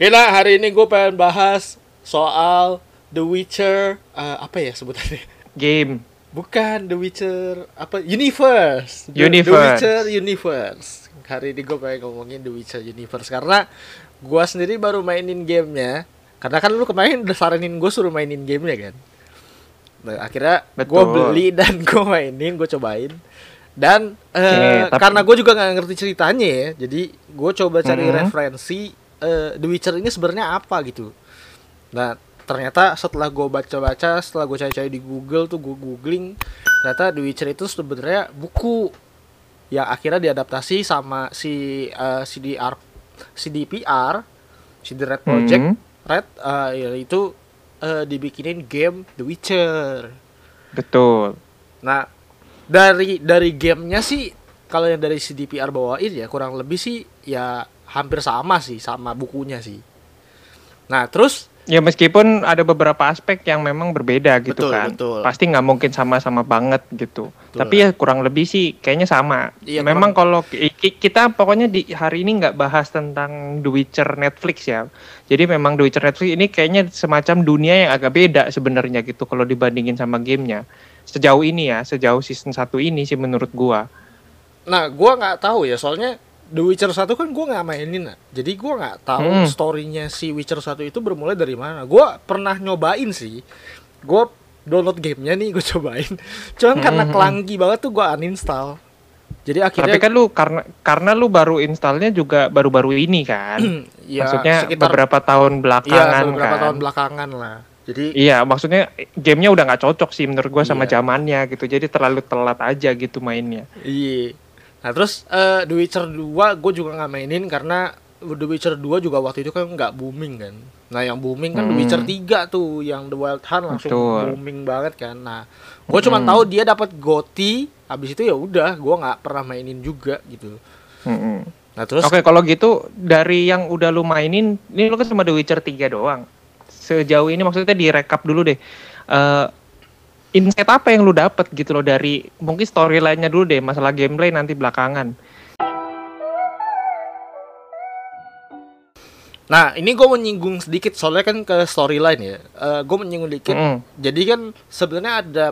Oke lah, hari ini gue pengen bahas soal The Witcher uh, apa ya sebutannya? Game. Bukan The Witcher apa Universe. The, Universe. The Witcher Universe. Hari ini gue pengen ngomongin The Witcher Universe karena gue sendiri baru mainin gamenya. Karena kan lu kemarin udah saranin gue suruh mainin gamenya kan. Nah, akhirnya gue beli dan gue mainin, gue cobain. Dan eh, Oke, tapi- karena gue juga nggak ngerti ceritanya ya, jadi gue coba cari Mhm. referensi eh, The Witcher ini sebenarnya apa gitu. Nah ternyata setelah gue baca-baca, setelah gue cari-cari di Google tuh gue googling, ternyata The Witcher itu sebenarnya buku yang akhirnya diadaptasi sama si eh, CDR, CDPR, CD Red Project, Hmm, Red, eh, yaitu eh, dibikinin game The Witcher. betul. Nah, dari dari gamenya sih kalau yang dari CDPR bawain ya kurang lebih sih ya hampir sama sih sama bukunya sih. Nah, terus Ya meskipun ada beberapa aspek yang memang berbeda gitu Betul, kan. betul. Pasti nggak mungkin sama-sama banget gitu. Betul. Tapi ya kurang lebih sih kayaknya sama. Iya, memang kalau ki- ki- kita pokoknya di hari ini nggak bahas tentang The Witcher Netflix ya. Jadi memang The Witcher Netflix ini kayaknya semacam dunia yang agak beda sebenarnya gitu kalau dibandingin sama gamenya. Sejauh ini ya, sejauh season 1 ini sih menurut gua. nah gua nggak tahu ya soalnya The Witcher 1 kan gua nggak mainin. Nah. Jadi gua nggak tahu Hmm. storynya si Witcher 1 itu bermulai dari mana. Gua pernah nyobain sih. Gua download gamenya nih gue cobain. Cuman karena Hmm. kelanggi banget tuh gua uninstall. Jadi akhirnya Tapi kan lu karena karena lu baru installnya juga baru-baru ini kan. ya Maksudnya sekitar beberapa tahun iya belakangan beberapa kan. tahun belakangan lah. Jadi Iya, maksudnya gamenya udah nggak cocok sih menurut gua sama Iya. zamannya gitu. Jadi terlalu telat aja gitu mainnya. Iya. Nah terus eh, The Witcher 2 gue juga nggak mainin karena The Witcher 2 juga waktu itu kan nggak booming kan. Nah yang booming kan The Hmm. Witcher 3 tuh yang The Wild Hunt langsung Betul. booming banget kan. Nah gue cuma Hmm. tahu dia dapat GOTY, habis itu ya udah gue nggak pernah mainin juga gitu. Mm-mm. Nah terus Oke, kalau gitu dari yang udah lu mainin, ini lu kan cuma The Witcher 3 doang. Sejauh ini maksudnya direkap dulu deh. Eh insight apa yang lu dapet gitu loh dari mungkin storyline-nya dulu deh, masalah gameplay nanti belakangan. Nah ini gue menyinggung sedikit soalnya kan ke storyline ya. gue menyinggung dikit. Mm-mm. Jadi kan sebenarnya ada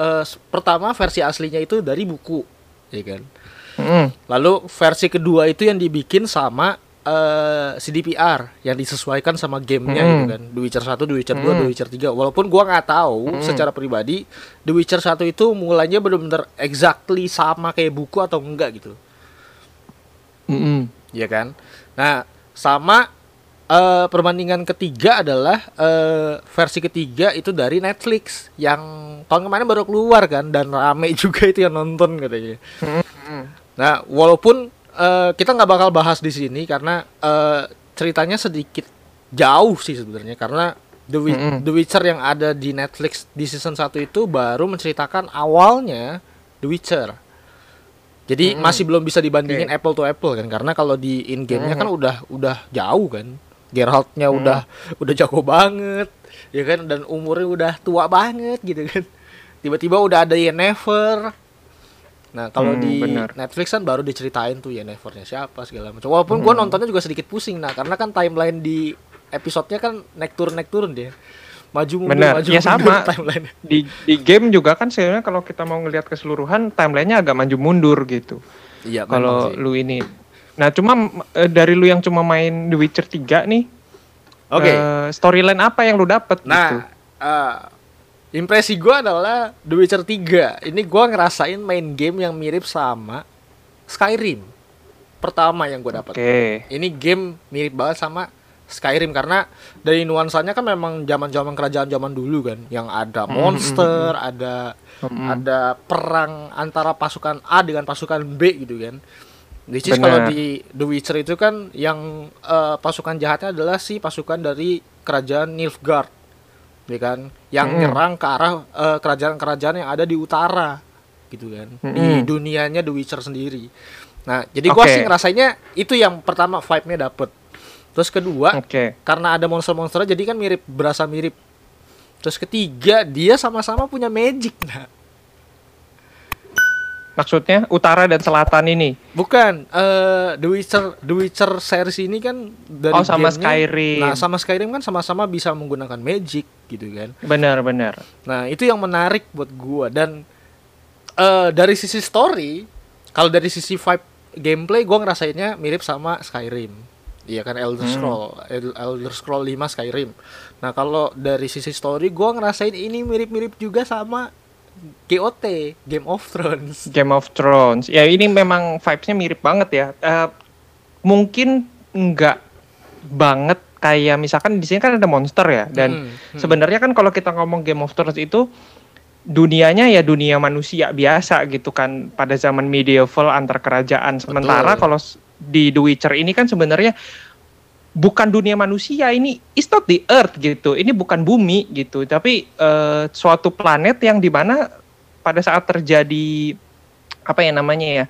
eh, s- pertama versi aslinya itu dari buku, ya kan. Mm-mm. Lalu versi kedua itu yang dibikin sama eh, CDPR yang disesuaikan sama gamenya Hmm. gitu kan. The Witcher 1, The Witcher 2, Hmm. The Witcher 3. Walaupun gua nggak tahu Hmm. secara pribadi The Witcher 1 itu mulainya benar-benar exactly sama kayak buku atau enggak gitu. Mm-mm. ya kan? Nah, sama eh, perbandingan ketiga adalah eh, versi ketiga itu dari Netflix yang tahun kemarin baru keluar kan dan rame juga itu yang nonton katanya. Mm-mm. Nah, walaupun eh, kita nggak bakal bahas di sini karena eh, ceritanya sedikit jauh sih sebenarnya karena The, Wi- Mm-mm. The Witcher yang ada di Netflix di season 1 itu baru menceritakan awalnya The Witcher. Jadi Mm-mm. masih belum bisa dibandingin apple to apple kan karena kalau di in game-nya kan Mm. udah udah jauh kan. Geralt-nya Mm. udah udah jago banget ya kan dan umurnya udah tua banget gitu kan. Tiba-tiba udah ada Yennefer. Nah, kalau Hmm, di bener. Netflix kan baru diceritain tuh Yennefernya siapa segala macam. Walaupun gua Hmm. nontonnya juga sedikit pusing nah karena kan timeline di episodenya kan naik turun naik turun dia. Maju mundur Bener. maju Ya, mundur sama. timeline. Di di game juga kan sebenarnya kalau kita mau ngelihat keseluruhan timelinenya agak maju mundur gitu. Iya, Kalau lu ini. Nah, cuma eh, dari lu yang cuma main The Witcher 3 nih, Oke. eh, storyline apa yang lu dapet gitu? Nah, eh, impresi gua adalah The Witcher 3. Ini gua ngerasain main game yang mirip sama Skyrim. Pertama yang gua dapat. Oke. Ini game mirip banget sama Skyrim karena dari nuansanya kan memang zaman-zaman kerajaan zaman dulu kan, yang ada Hmm, monster, ada Mm-mm. ada perang antara pasukan A dengan pasukan B gitu kan. Which is kalau di The Witcher itu kan yang eh, pasukan jahatnya adalah si pasukan dari kerajaan Nilfgaard, ya kan, yang Mm-mm. nyerang ke arah eh, kerajaan-kerajaan yang ada di utara, gitu kan, di dunianya The Witcher sendiri. Nah, jadi gua Oke. sih ngerasainnya itu yang pertama vibe-nya dapet. Terus kedua, Oke. karena ada monster-monster jadi kan mirip berasa mirip. Terus ketiga, dia sama-sama punya magic, nah. Maksudnya utara dan selatan ini. Bukan, eh The Witcher The Witcher series ini kan dari Oh, sama gamenya- Skyrim. Nah, sama Skyrim kan sama-sama bisa menggunakan magic gitu kan. Benar, benar. Nah, itu yang menarik buat gua dan eh dari sisi story, kalau dari sisi vibe gameplay gua ngerasainnya mirip sama Skyrim. Iya kan Elder Hmm. Scroll, El- Elder Scroll 5 Skyrim. Nah, kalau dari sisi story gua ngerasain ini mirip-mirip juga sama GOT, Game of Thrones. Game of Thrones. Ya ini memang vibes-nya mirip banget ya. Eh, mungkin nggak banget kayak misalkan di sini kan ada monster ya dan Hmm, hmm. sebenarnya kan kalau kita ngomong Game of Thrones itu dunianya ya dunia manusia biasa gitu kan pada zaman medieval antar kerajaan. Sementara Betul. kalau di The Witcher ini kan sebenarnya bukan dunia manusia ini it's not the earth gitu. Ini bukan bumi gitu, tapi eh, suatu planet yang di mana pada saat terjadi apa ya namanya ya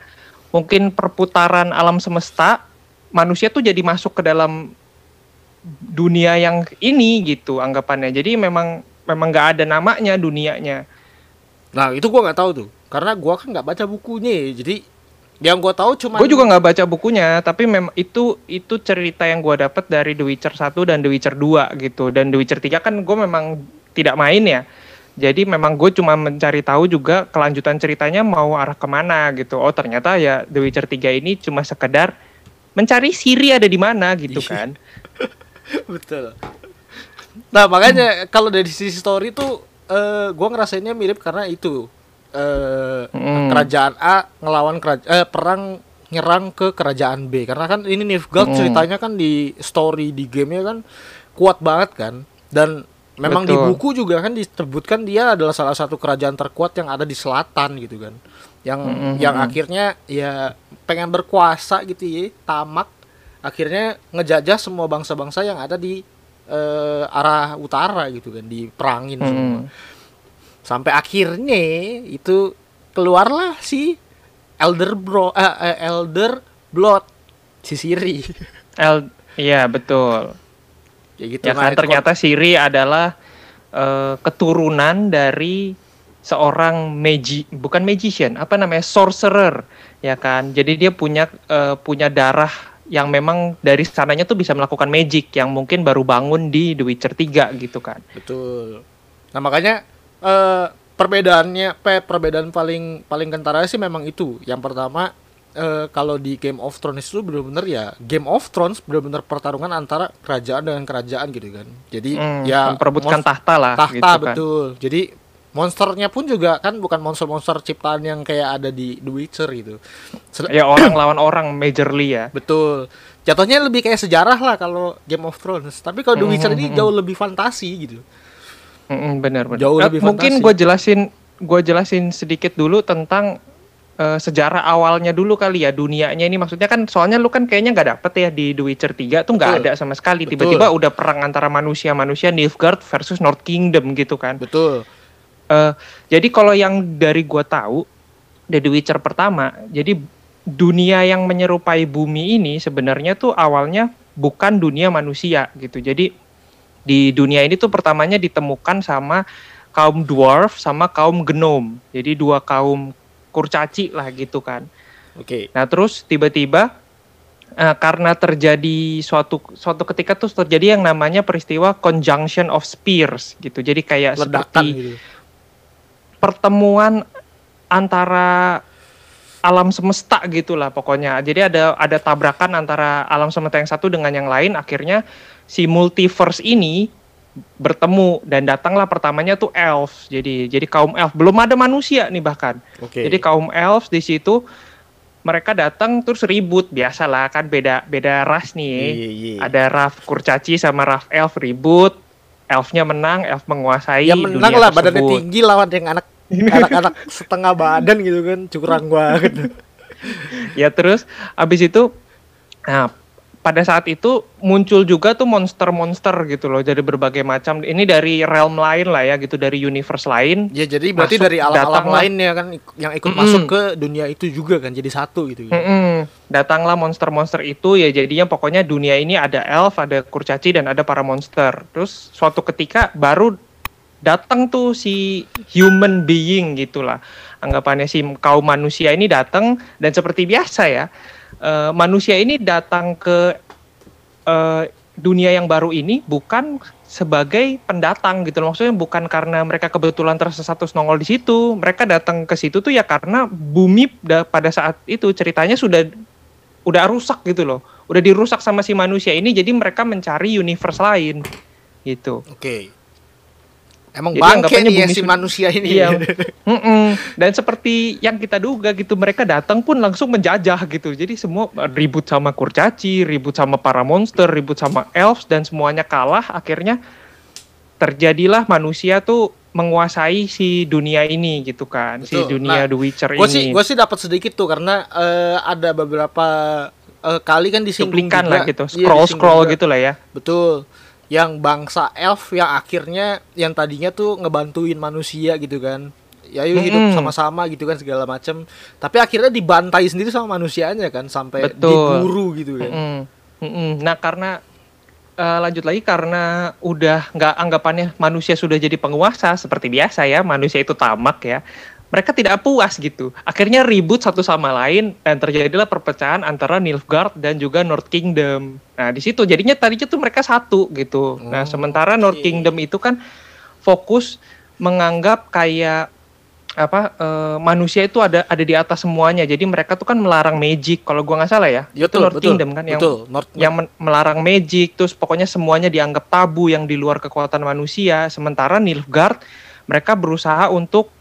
mungkin perputaran alam semesta manusia tuh jadi masuk ke dalam dunia yang ini gitu anggapannya. Jadi memang memang nggak ada namanya dunianya. Nah itu gua nggak tahu tuh, karena gua kan nggak baca bukunya, jadi yang gua tahu cuma gue juga nggak baca bukunya tapi memang itu itu cerita yang gue dapat dari The Witcher 1 dan The Witcher 2 gitu. Dan The Witcher 3 kan gue memang tidak main ya. Jadi memang gue cuma mencari tahu juga kelanjutan ceritanya mau arah ke mana gitu. Oh ternyata ya The Witcher 3 ini cuma sekedar mencari Siri ada di mana gitu Iya. kan. Betul. Nah makanya kalau dari sisi story tuh, eh gua ngerasainnya mirip karena itu Mm. kerajaan A ngelawan kerajaan eh perang nyerang ke kerajaan B karena kan ini Nilfgaard Mm. ceritanya kan di story di gamenya kan kuat banget kan dan memang di Betul. buku juga kan disebutkan dia adalah salah satu kerajaan terkuat yang ada di selatan gitu kan yang Mm-mm. yang akhirnya ya pengen berkuasa gitu ya tamak akhirnya ngejajah semua bangsa-bangsa yang ada di eh, arah utara gitu kan diperangin semua Mm. Sampai akhirnya itu keluarlah si Elder Bro eh, eh, Elder Blood si Siri. El iya betul. Ya gitu ya Nah, ternyata Siri adalah eh, keturunan dari seorang magi bukan magician apa namanya sorcerer ya kan? Jadi dia punya eh, punya darah yang memang dari sananya tuh bisa melakukan magic yang mungkin baru bangun di The Witcher 3 gitu kan. Betul. Nah makanya eh perbedaannya pe perbedaan paling paling kentara sih memang itu. Yang pertama eh, kalau di Game of Thrones itu benar-benar ya Game of Thrones benar-benar pertarungan antara kerajaan dengan kerajaan gitu kan. Jadi Hmm, ya memperebutkan tahta lah tahta gitu kan. betul. Jadi monsternya pun juga kan bukan monster-monster ciptaan yang kayak ada di The Witcher gitu. Sel- ya orang lawan orang majorly ya. Betul. Jatuhnya lebih kayak sejarah lah kalau Game of Thrones. Tapi kalau The Hmm, Witcher hmm, ini hmm. jauh lebih fantasi gitu Mm-mm, benar benar. Jauh Eh, lebih mungkin gue jelasin gue jelasin sedikit dulu tentang eh, sejarah awalnya dulu kali ya dunianya ini. Maksudnya kan soalnya lu kan kayaknya nggak dapet ya di The Witcher 3 tuh nggak ada sama sekali. Tiba-tiba udah perang antara manusia manusia Nilfgaard versus North Kingdom gitu kan. betul. Eh, jadi kalau yang dari gua tahu dari The Witcher pertama jadi dunia yang menyerupai bumi ini sebenarnya tuh awalnya bukan dunia manusia gitu. Jadi di dunia ini tuh pertamanya ditemukan sama kaum dwarf sama kaum gnome. Jadi dua kaum kurcaci lah gitu kan. Oke. Nah terus tiba-tiba eh, karena terjadi suatu suatu ketika tuh terjadi yang namanya peristiwa conjunction of spears gitu. Jadi kayak ledakan seperti gitu. pertemuan antara alam semesta gitulah pokoknya. Jadi ada ada tabrakan antara alam semesta yang satu dengan yang lain. Akhirnya si multiverse ini bertemu dan datanglah pertamanya tuh elves. Jadi jadi kaum elf belum ada manusia nih bahkan. oke Jadi kaum elves di situ mereka datang terus ribut biasalah kan beda beda ras nih. ya. iya iya Ada Raf Kurcaci sama Raf Elf ribut. Elfnya menang, elf menguasai yang menang dunia lah badannya tersebut. tinggi lawan yang anak anak-anak setengah badan gitu kan curang banget ya terus abis itu nah pada saat itu muncul juga tuh monster-monster gitu loh jadi berbagai macam ini dari realm lain lah ya gitu dari universe lain ya jadi berarti Masuk, dari alam-alam datanglah. lainnya kan yang ikut Mm-mm. masuk ke dunia itu juga kan jadi satu gitu Mm-mm. datanglah monster-monster itu ya jadinya pokoknya dunia ini ada elf ada kurcaci dan ada para monster terus suatu ketika baru datang tuh si human being gitulah anggapannya si kaum manusia ini datang dan seperti biasa ya uh, manusia ini datang ke uh, dunia yang baru ini bukan sebagai pendatang gitu loh. Maksudnya bukan karena mereka kebetulan tersesat terus nongol di situ. Mereka datang ke situ tuh ya karena bumi pada saat itu ceritanya sudah udah rusak gitu loh. Udah dirusak sama si manusia ini jadi mereka mencari universe lain gitu. Oke. Okay. Emang bangke nih ya si manusia ini. Iya. mm -mm. Dan seperti yang kita duga gitu, mereka datang pun langsung menjajah gitu. Jadi semua ribut sama kurcaci, ribut sama para monster, ribut sama elves dan semuanya kalah. Akhirnya terjadilah manusia tuh menguasai si dunia ini gitu kan, Betul. si dunia nah, The Witcher gua ini. Sih, gue sih dapat sedikit tuh karena uh, ada beberapa uh, kali kan disinggung juga. lah gitu, scroll iya, scroll gitu lah ya. Betul yang bangsa elf yang akhirnya yang tadinya tuh ngebantuin manusia gitu kan ya yuk hidup sama-sama gitu kan segala macam tapi akhirnya dibantai sendiri sama manusianya kan sampai Betul. diburu gitu kan mm -mm. Mm -mm. nah karena uh, lanjut lagi karena udah nggak anggapannya manusia sudah jadi penguasa seperti biasa ya manusia itu tamak ya mereka tidak puas gitu. Akhirnya ribut satu sama lain dan terjadilah perpecahan antara Nilfgaard dan juga North Kingdom. Nah, di situ jadinya tadinya tuh mereka satu gitu. Oh, nah, sementara okay. North Kingdom itu kan fokus menganggap kayak apa uh, manusia itu ada ada di atas semuanya. Jadi mereka tuh kan melarang magic kalau gua nggak salah ya. Betul, itu North betul, Kingdom kan yang betul, North, yang melarang magic terus pokoknya semuanya dianggap tabu yang di luar kekuatan manusia. Sementara Nilfgaard mereka berusaha untuk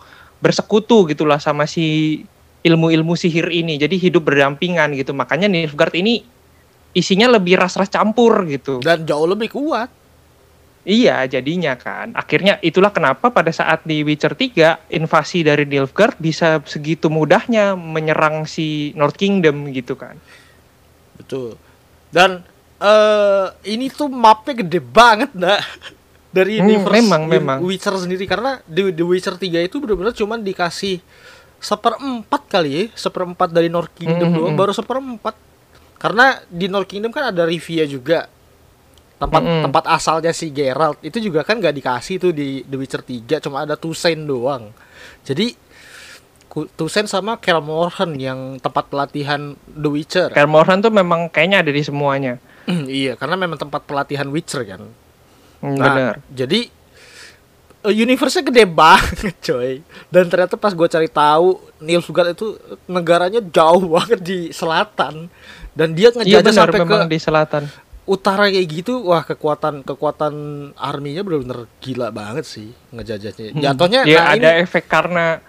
bersekutu gitulah sama si ilmu-ilmu sihir ini. Jadi hidup berdampingan gitu. Makanya Nilfgaard ini isinya lebih ras-ras campur gitu. Dan jauh lebih kuat. Iya, jadinya kan. Akhirnya itulah kenapa pada saat di Witcher 3 invasi dari Nilfgaard bisa segitu mudahnya menyerang si North Kingdom gitu kan. Betul. Dan uh, ini tuh mapnya gede banget, nah dari hmm, universe memang, memang. Witcher sendiri karena di The Witcher 3 itu benar-benar cuma dikasih seperempat kali ya, seperempat dari North Kingdom hmm, doang, hmm. baru seperempat. Karena di North Kingdom kan ada Rivia juga. Tempat hmm. tempat asalnya si Geralt itu juga kan gak dikasih tuh di The Witcher 3, cuma ada Tusen doang. Jadi Tusen sama Kelmorhen yang tempat pelatihan The Witcher. Kelmorhen tuh memang kayaknya ada di semuanya. iya, karena memang tempat pelatihan Witcher kan. Nah, bener. jadi uh, universe-nya gede banget, coy. Dan ternyata pas gue cari tahu, Nilfgaard itu negaranya jauh banget di selatan dan dia ngejajah iya, bener, sampai ke di selatan. Utara kayak gitu, wah kekuatan kekuatan arminya benar-benar gila banget sih ngejajahnya. Hmm. Jatuhnya ya nah ada ini, efek karena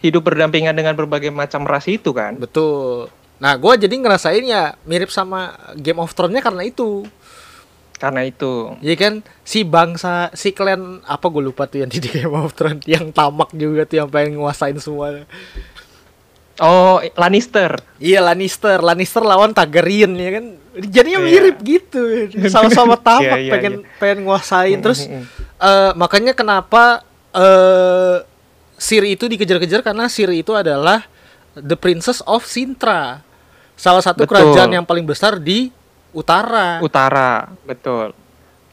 hidup berdampingan dengan berbagai macam ras itu kan. Betul. Nah, gue jadi ngerasain ya mirip sama Game of Thrones-nya karena itu karena itu. Ya kan? Si bangsa si klan apa gue lupa tuh yang di Game of Thrones yang tamak juga tuh yang pengen nguasain semua. Oh Lannister. Iya Lannister. Lannister lawan Targaryen ya kan? Jadinya yeah. mirip gitu. Sama-sama tamak yeah, yeah, pengen yeah. pengen nguasain. Terus uh, makanya kenapa uh, Siri itu dikejar-kejar? Karena Siri itu adalah the princess of Sintra. Salah satu Betul. kerajaan yang paling besar di utara. Utara, betul.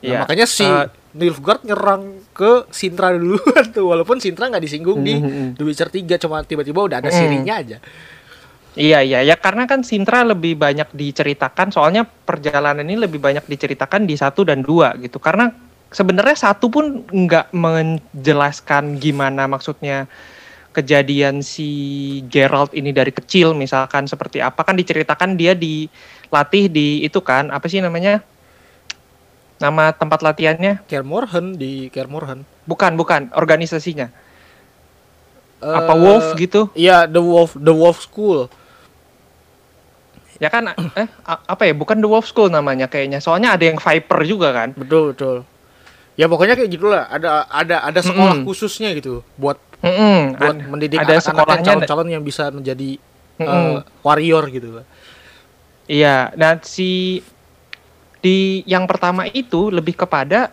Nah, ya. makanya si uh, Nilfgaard nyerang ke Sintra dulu tuh walaupun Sintra nggak disinggung mm -hmm. di The Witcher 3 cuma tiba-tiba udah ada mm. sirinya aja. Iya iya ya karena kan Sintra lebih banyak diceritakan soalnya perjalanan ini lebih banyak diceritakan di satu dan dua gitu karena sebenarnya satu pun nggak menjelaskan gimana maksudnya kejadian si Geralt ini dari kecil misalkan seperti apa kan diceritakan dia dilatih di itu kan apa sih namanya? Nama tempat latihannya? Kermorhen di Kermorhen. Bukan bukan organisasinya. Uh, apa Wolf gitu? iya The Wolf The Wolf School. Ya kan eh apa ya bukan The Wolf School namanya kayaknya soalnya ada yang Viper juga kan. Betul betul. Ya pokoknya kayak gitulah ada ada ada sekolah mm -hmm. khususnya gitu buat mm -hmm. buat An mendidik ada anak-anak calon-calon yang bisa menjadi mm -hmm. uh, warrior gitu Iya, dan si di yang pertama itu lebih kepada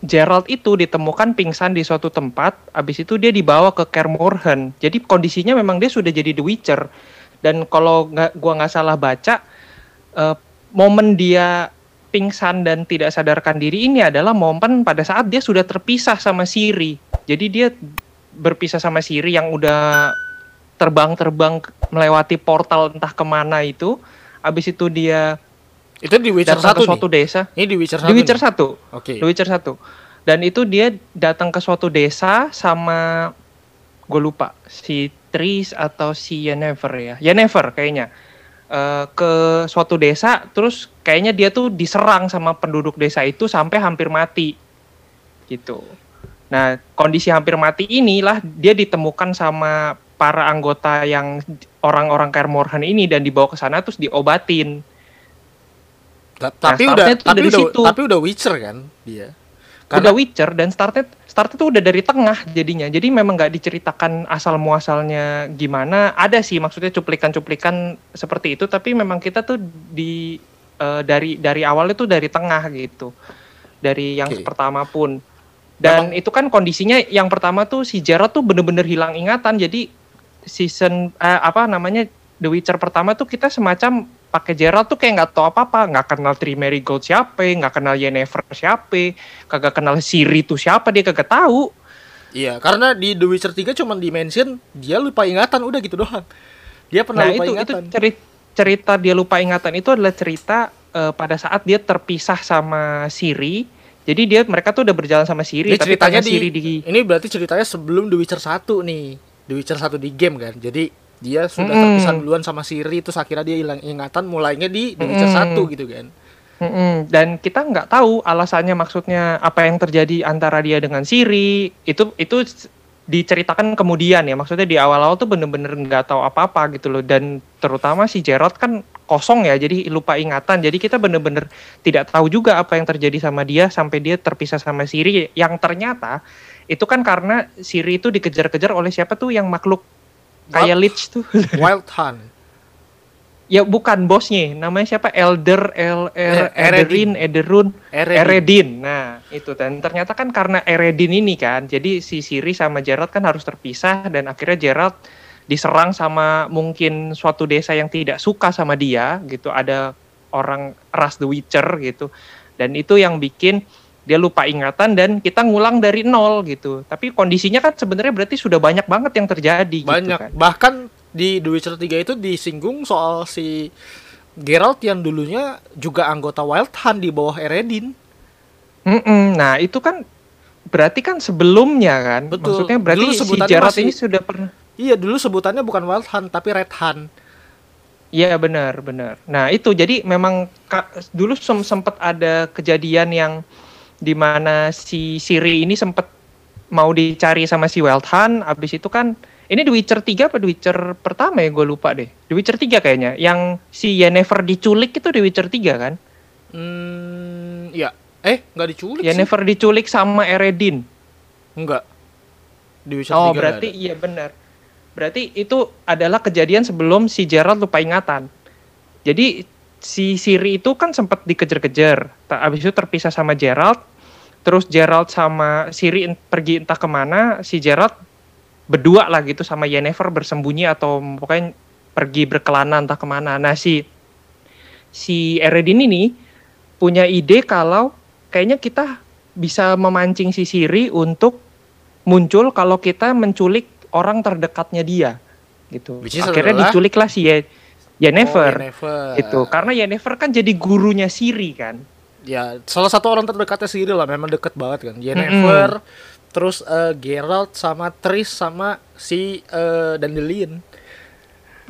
Gerald itu ditemukan pingsan di suatu tempat, abis itu dia dibawa ke Kermorhen. Jadi kondisinya memang dia sudah jadi The Witcher. Dan kalau nggak gua nggak salah baca, uh, momen dia pingsan dan tidak sadarkan diri ini adalah momen pada saat dia sudah terpisah sama Siri. Jadi dia berpisah sama Siri yang udah terbang-terbang melewati portal entah ke mana itu. Abis itu dia Itu di Witcher datang 1 ke suatu nih. desa. Ini di Witcher 1. Di Witcher nih? 1. Oke. The Witcher 1. Dan itu dia datang ke suatu desa sama gue lupa si Tris atau si Yennefer ya. Yennefer kayaknya. Eh, ke suatu desa terus kayaknya dia tuh diserang sama penduduk desa itu sampai hampir mati. Gitu. Nah, kondisi hampir mati inilah dia ditemukan sama para anggota yang orang-orang Kaer Morhen ini dan dibawa ke sana terus diobatin. Ta- tapi Nah, udah tapi udah situ. tapi udah Witcher kan dia. udah Witcher dan startnya startnya tuh udah dari tengah jadinya jadi memang nggak diceritakan asal muasalnya gimana ada sih maksudnya cuplikan-cuplikan seperti itu tapi memang kita tuh di eh, dari dari awalnya tuh dari tengah gitu dari yang Oke. pertama pun dan itu kan kondisinya yang pertama tuh si Geralt tuh bener-bener hilang ingatan jadi season eh, apa namanya The Witcher pertama tuh kita semacam pakai Geralt tuh kayak nggak tahu apa-apa, nggak kenal Tri Marigold siapa, nggak kenal Yennefer siapa, kagak kenal Siri tuh siapa dia kagak tahu. Iya, karena di The Witcher 3 cuma dimention dia lupa ingatan udah gitu doang. Dia pernah Nah lupa itu itu ingatan. cerita cerita dia lupa ingatan itu adalah cerita eh, pada saat dia terpisah sama Siri. Jadi dia mereka tuh udah berjalan sama Siri, Ini tapi ceritanya di, Siri di ini berarti ceritanya sebelum The Witcher 1 nih. The Witcher 1 di game kan. Jadi dia sudah Mm-mm. terpisah duluan sama Siri terus akhirnya dia hilang ingatan mulainya di The Witcher. 1 gitu kan. Mm-mm. Dan kita nggak tahu alasannya maksudnya apa yang terjadi antara dia dengan Siri. Itu itu diceritakan kemudian ya. Maksudnya di awal-awal tuh bener-bener nggak tahu apa-apa gitu loh. Dan terutama si Geralt kan kosong ya, jadi lupa ingatan. Jadi kita bener-bener tidak tahu juga apa yang terjadi sama dia sampai dia terpisah sama Siri. Yang ternyata itu kan karena Siri itu dikejar-kejar oleh siapa tuh yang makhluk kayak Lich tuh. Wild Hunt. ya bukan bosnya, namanya siapa? Elder, El, Eh, Er, Eredin. Ederin, Ederun. Eredin. Eredin. Nah, itu dan ternyata kan karena Eredin ini kan, jadi si Siri sama Geralt kan harus terpisah dan akhirnya Geralt diserang sama mungkin suatu desa yang tidak suka sama dia gitu. Ada orang ras The Witcher gitu. Dan itu yang bikin dia lupa ingatan dan kita ngulang dari nol gitu. Tapi kondisinya kan sebenarnya berarti sudah banyak banget yang terjadi Banyak. gitu kan. Bahkan di The Witcher 3 itu disinggung soal si Geralt yang dulunya juga anggota Wild Hunt di bawah Eredin. Mm-mm. Nah, itu kan berarti kan sebelumnya kan. Betul. Maksudnya berarti Dulu si Geralt masih- ini sudah pernah Iya, dulu sebutannya bukan Wild Hunt tapi Red Hunt. Iya benar benar. Nah itu jadi memang dulu sem- sempat ada kejadian yang di mana si Siri ini sempat mau dicari sama si Wild Hunt. Abis itu kan ini The Witcher 3 apa The Witcher pertama ya gue lupa deh. The Witcher 3 kayaknya. Yang si Yennefer diculik itu The Witcher 3 kan? Hmm, ya. Eh, nggak diculik sih. Yennefer diculik sama Eredin. Enggak. Di Witcher 3 Oh nggak berarti ada. iya benar. Berarti itu adalah kejadian sebelum si Geralt lupa ingatan. Jadi si Siri itu kan sempat dikejar-kejar. Abis itu terpisah sama Geralt. Terus Geralt sama Siri pergi entah ke mana. Si Geralt berdua lah gitu sama Yennefer bersembunyi atau pokoknya pergi berkelana entah ke mana. Nah si si Eredin ini punya ide kalau kayaknya kita bisa memancing si Siri untuk muncul kalau kita menculik orang terdekatnya dia gitu. Which Akhirnya diculiklah si Ye- Yennefer. Oh, Yennefer. itu karena Yennefer kan jadi gurunya Siri kan. Ya, salah satu orang terdekatnya Siri lah, memang deket banget kan. Yennefer, terus eh, Geralt sama Triss sama si eh, Dandelion.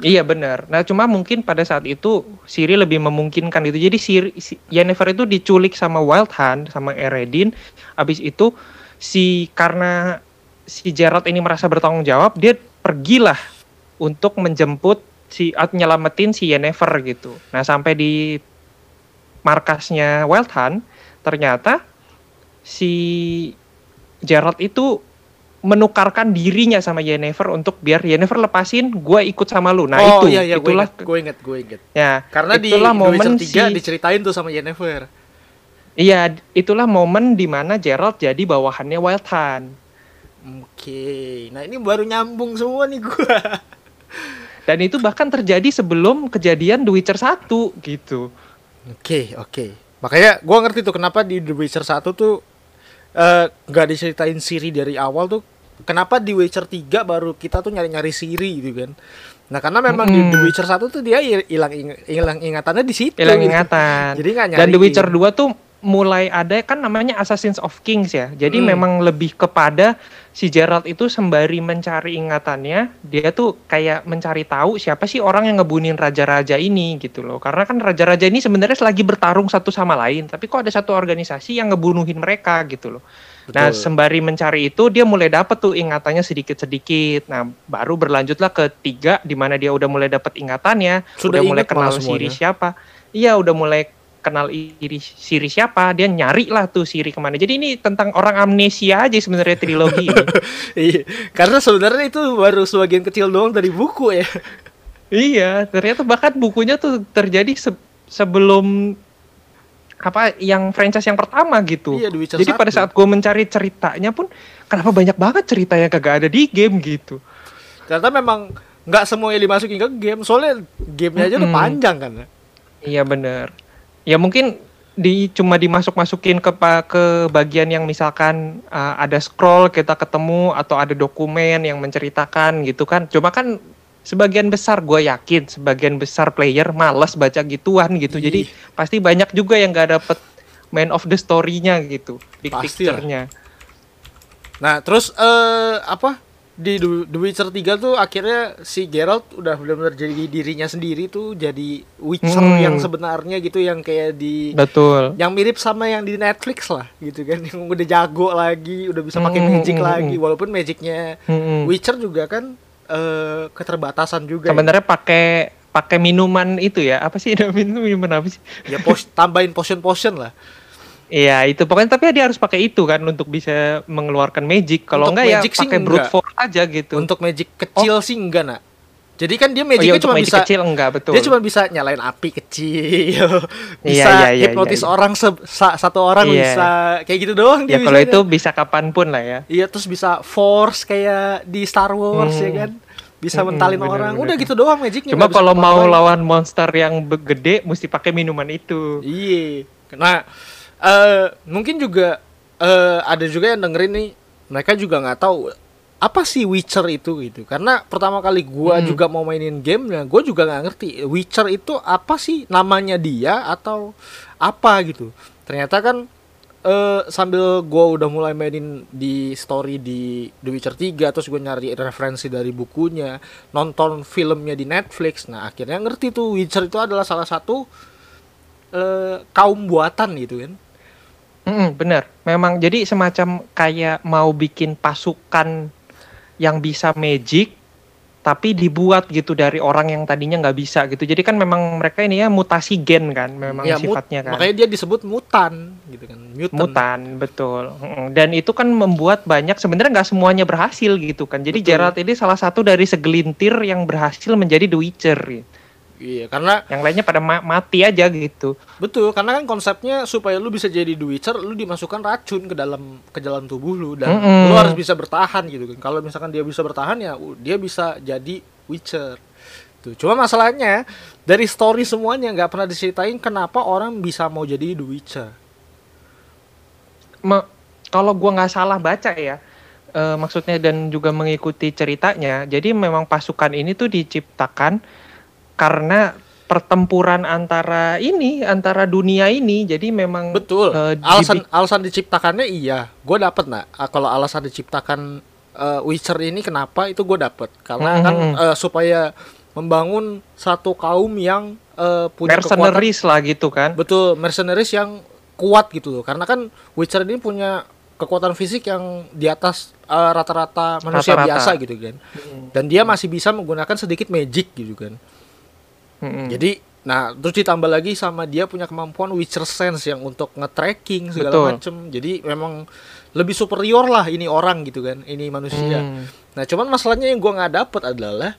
Iya benar. Nah cuma mungkin pada saat itu Siri lebih memungkinkan itu. Jadi Siri, si Yennefer itu diculik sama Wild Hunt sama Eredin. Habis itu si karena si Geralt ini merasa bertanggung jawab, dia pergilah untuk menjemput si at- nyelamatin si Yennefer gitu. Nah sampai di markasnya Wild Hunt ternyata si Geralt itu menukarkan dirinya sama Yennefer untuk biar Yennefer lepasin, gue ikut sama lu. Nah oh itu, iya iya gue itulah gue inget, gue inget. ya. Karena di itulah Witcher momen 3 si, diceritain tuh sama Yennefer. iya itulah momen di mana Geralt jadi bawahannya Wild Hunt. Oke. Nah, ini baru nyambung semua nih gua. Dan itu bahkan terjadi sebelum kejadian The Witcher 1 gitu. Oke, oke. Makanya gua ngerti tuh kenapa di The Witcher 1 tuh eh, nggak diceritain Siri dari awal tuh kenapa di Witcher 3 baru kita tuh nyari-nyari Siri gitu kan. Nah, karena memang di Mm-mm. The Witcher 1 tuh dia hilang hilang ingatannya di situ. hilang gitu. ingatan. Jadi nggak Dan The. Witcher 2 tuh mulai ada kan namanya Assassins of Kings ya. Jadi Hmm. memang lebih kepada si Geralt itu sembari mencari ingatannya, dia tuh kayak mencari tahu siapa sih orang yang ngebunuhin raja-raja ini gitu loh. Karena kan raja-raja ini sebenarnya lagi bertarung satu sama lain, tapi kok ada satu organisasi yang ngebunuhin mereka gitu loh. Nah, Betul. sembari mencari itu dia mulai dapat tuh ingatannya sedikit-sedikit. Nah, baru berlanjutlah ke tiga di mana dia udah mulai dapat ingatannya, Sudah udah mulai kenal Siri siapa. Iya, udah mulai kenal iri Siri siapa, dia nyari lah tuh Siri ke mana. Jadi ini tentang orang amnesia aja sebenarnya trilogi ini. Iya, karena sebenarnya itu baru sebagian kecil doang dari buku ya. iya, ternyata bahkan bukunya tuh terjadi se- sebelum apa yang franchise yang pertama gitu. Iya, The Witcher Jadi pada 1. saat gue mencari ceritanya pun kenapa banyak banget cerita yang kagak ada di game gitu. Ternyata memang nggak semuanya dimasukin ke game, soalnya gamenya aja udah Mm-mm. panjang kan. Iya bener. Ya mungkin di cuma dimasuk-masukin ke ke bagian yang misalkan uh, ada scroll kita ketemu atau ada dokumen yang menceritakan gitu kan. Cuma kan sebagian besar gue yakin sebagian besar player males baca gituan gitu. Ih. Jadi pasti banyak juga yang gak dapet main of the story-nya gitu, big picture-nya. Nah, terus eh apa? Di The Witcher 3 tuh akhirnya si Geralt udah benar-benar jadi dirinya sendiri tuh jadi Witcher Hmm. yang sebenarnya gitu yang kayak di Betul. yang mirip sama yang di Netflix lah gitu kan yang udah jago lagi udah bisa pakai Hmm, magic hmm, lagi hmm. walaupun magicnya Mm-mm. Witcher juga kan eh keterbatasan juga ya. Sebenarnya pakai pakai minuman itu ya apa sih minum minuman apa sih? ya pos tambahin potion potion lah Iya itu pokoknya tapi dia harus pakai itu kan untuk bisa mengeluarkan magic. Kalau enggak ya pakai brute force aja gitu. untuk magic kecil sih enggak nak jadi kan dia oh iya magicnya untuk cuma magic bisa kecil enggak betul. dia cuma bisa nyalain api kecil bisa Iya, iya, iya, hipnotis iya, iya. orang se- sa- satu orang Iya. bisa kayak gitu doang dia ya kalau itu bisa kapan pun lah ya. iya terus bisa force kayak di Star Wars Hmm. ya kan bisa Hmm, mentalin bener, orang bener. udah gitu doang magicnya Cuma kalau mau lawan monster yang gede mesti pakai minuman itu. Iya. Nah, eh mungkin juga eh ada juga yang dengerin nih, mereka juga nggak tahu apa sih Witcher itu gitu. Karena pertama kali gua Hmm. juga mau mainin gamenya, gua juga nggak ngerti Witcher itu apa sih namanya dia atau apa gitu. Ternyata kan eh sambil gua udah mulai mainin di story di The Witcher 3 terus gue nyari referensi dari bukunya, nonton filmnya di Netflix. Nah, akhirnya ngerti tuh Witcher itu adalah salah satu eh, kaum buatan gitu kan. Mm-mm, bener. Memang jadi semacam kayak mau bikin pasukan yang bisa magic tapi dibuat gitu dari orang yang tadinya nggak bisa gitu. Jadi kan memang mereka ini ya mutasi gen kan, memang Ya, sifatnya kan. Makanya dia disebut mutan gitu kan. Mutant. mutan betul dan itu kan membuat banyak sebenarnya nggak semuanya berhasil gitu kan jadi Betul. Geralt ini salah satu dari segelintir yang berhasil menjadi The Witcher gitu. Iya, karena yang lainnya pada ma- mati aja gitu betul karena kan konsepnya supaya lu bisa jadi The Witcher, lu dimasukkan racun ke dalam ke dalam tubuh lu dan Mm-mm. lu harus bisa bertahan gitu kan. Kalau misalkan dia bisa bertahan ya dia bisa jadi Witcher. Tuh, cuma masalahnya dari story semuanya nggak pernah diceritain kenapa orang bisa mau jadi The Witcher. Kalau gua nggak salah baca ya eh, maksudnya dan juga mengikuti ceritanya jadi memang pasukan ini tuh diciptakan karena pertempuran antara ini antara dunia ini jadi memang Betul. dibi- alasan alasan diciptakannya iya. Gue dapet nak. Ah, Kalau alasan diciptakan eh, Witcher ini kenapa itu gue dapet. Karena Mhm. kan eh, supaya membangun satu kaum yang eh, punya kekuatan. mercenaries lah gitu kan Betul. Mercenaries yang kuat gitu loh. Karena kan Witcher ini punya kekuatan fisik yang di atas rata-rata manusia Rata-rata. biasa gitu kan. Dan dia masih bisa menggunakan sedikit magic gitu kan. Mm-mm. Jadi nah terus ditambah lagi sama dia punya kemampuan Witcher Sense yang untuk nge-tracking segala Betul. macem. Jadi memang lebih superior lah ini orang gitu kan, ini manusia. Hmm. Nah cuman masalahnya yang gua nggak dapet adalah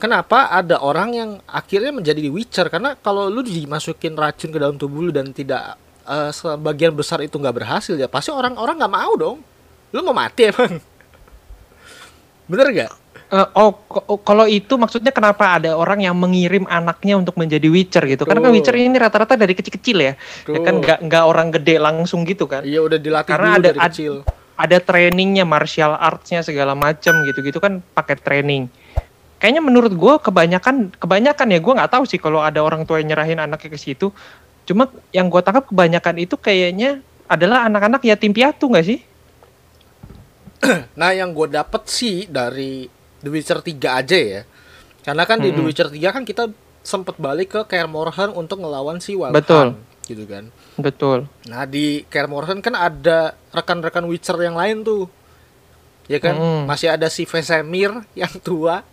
kenapa ada orang yang akhirnya menjadi Witcher karena kalau lu dimasukin racun ke dalam tubuh lu dan tidak eh, sebagian besar itu nggak berhasil ya pasti orang-orang nggak mau dong. Lu mau mati emang? Bener gak? Eh, oh, kalau itu maksudnya kenapa ada orang yang mengirim anaknya untuk menjadi Witcher gitu? Karena kan. Witcher ini rata-rata dari kecil-kecil ya. Ya kan nggak nggak orang gede langsung gitu kan. Iya udah dilatih Karena dulu ada- dari ad- kecil. ada trainingnya martial artsnya segala macam gitu-gitu kan pakai training kayaknya menurut gue kebanyakan kebanyakan ya gue nggak tahu sih kalau ada orang tua yang nyerahin anaknya ke situ cuma yang gue tangkap kebanyakan itu kayaknya adalah anak-anak yatim piatu nggak sih Nah, yang gue dapet sih dari The Witcher 3 aja ya. Karena kan di The. Witcher 3 kan kita sempet balik ke Kaer Morhen untuk ngelawan si Wild Betul. Hunt, gitu kan. betul Nah, di Kaer Morhen kan ada rekan-rekan Witcher yang lain tuh. Ya kan? Mm-mm. Masih ada si Vesemir yang tua,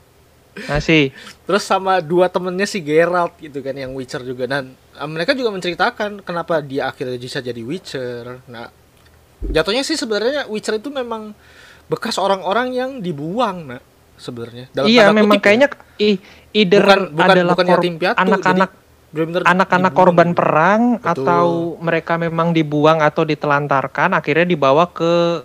masih terus sama dua temennya si Geralt gitu kan yang Witcher juga dan eh, mereka juga menceritakan kenapa dia akhirnya bisa jadi Witcher. Nah, jatuhnya sih sebenarnya Witcher itu memang bekas orang-orang yang dibuang, nah sebenarnya. Dalam iya memang kutip ya. kayaknya i, either bukan bukan adalah bukan yatim piatu, anak-anak anak-anak korban perang Betul. atau mereka memang dibuang atau ditelantarkan akhirnya dibawa ke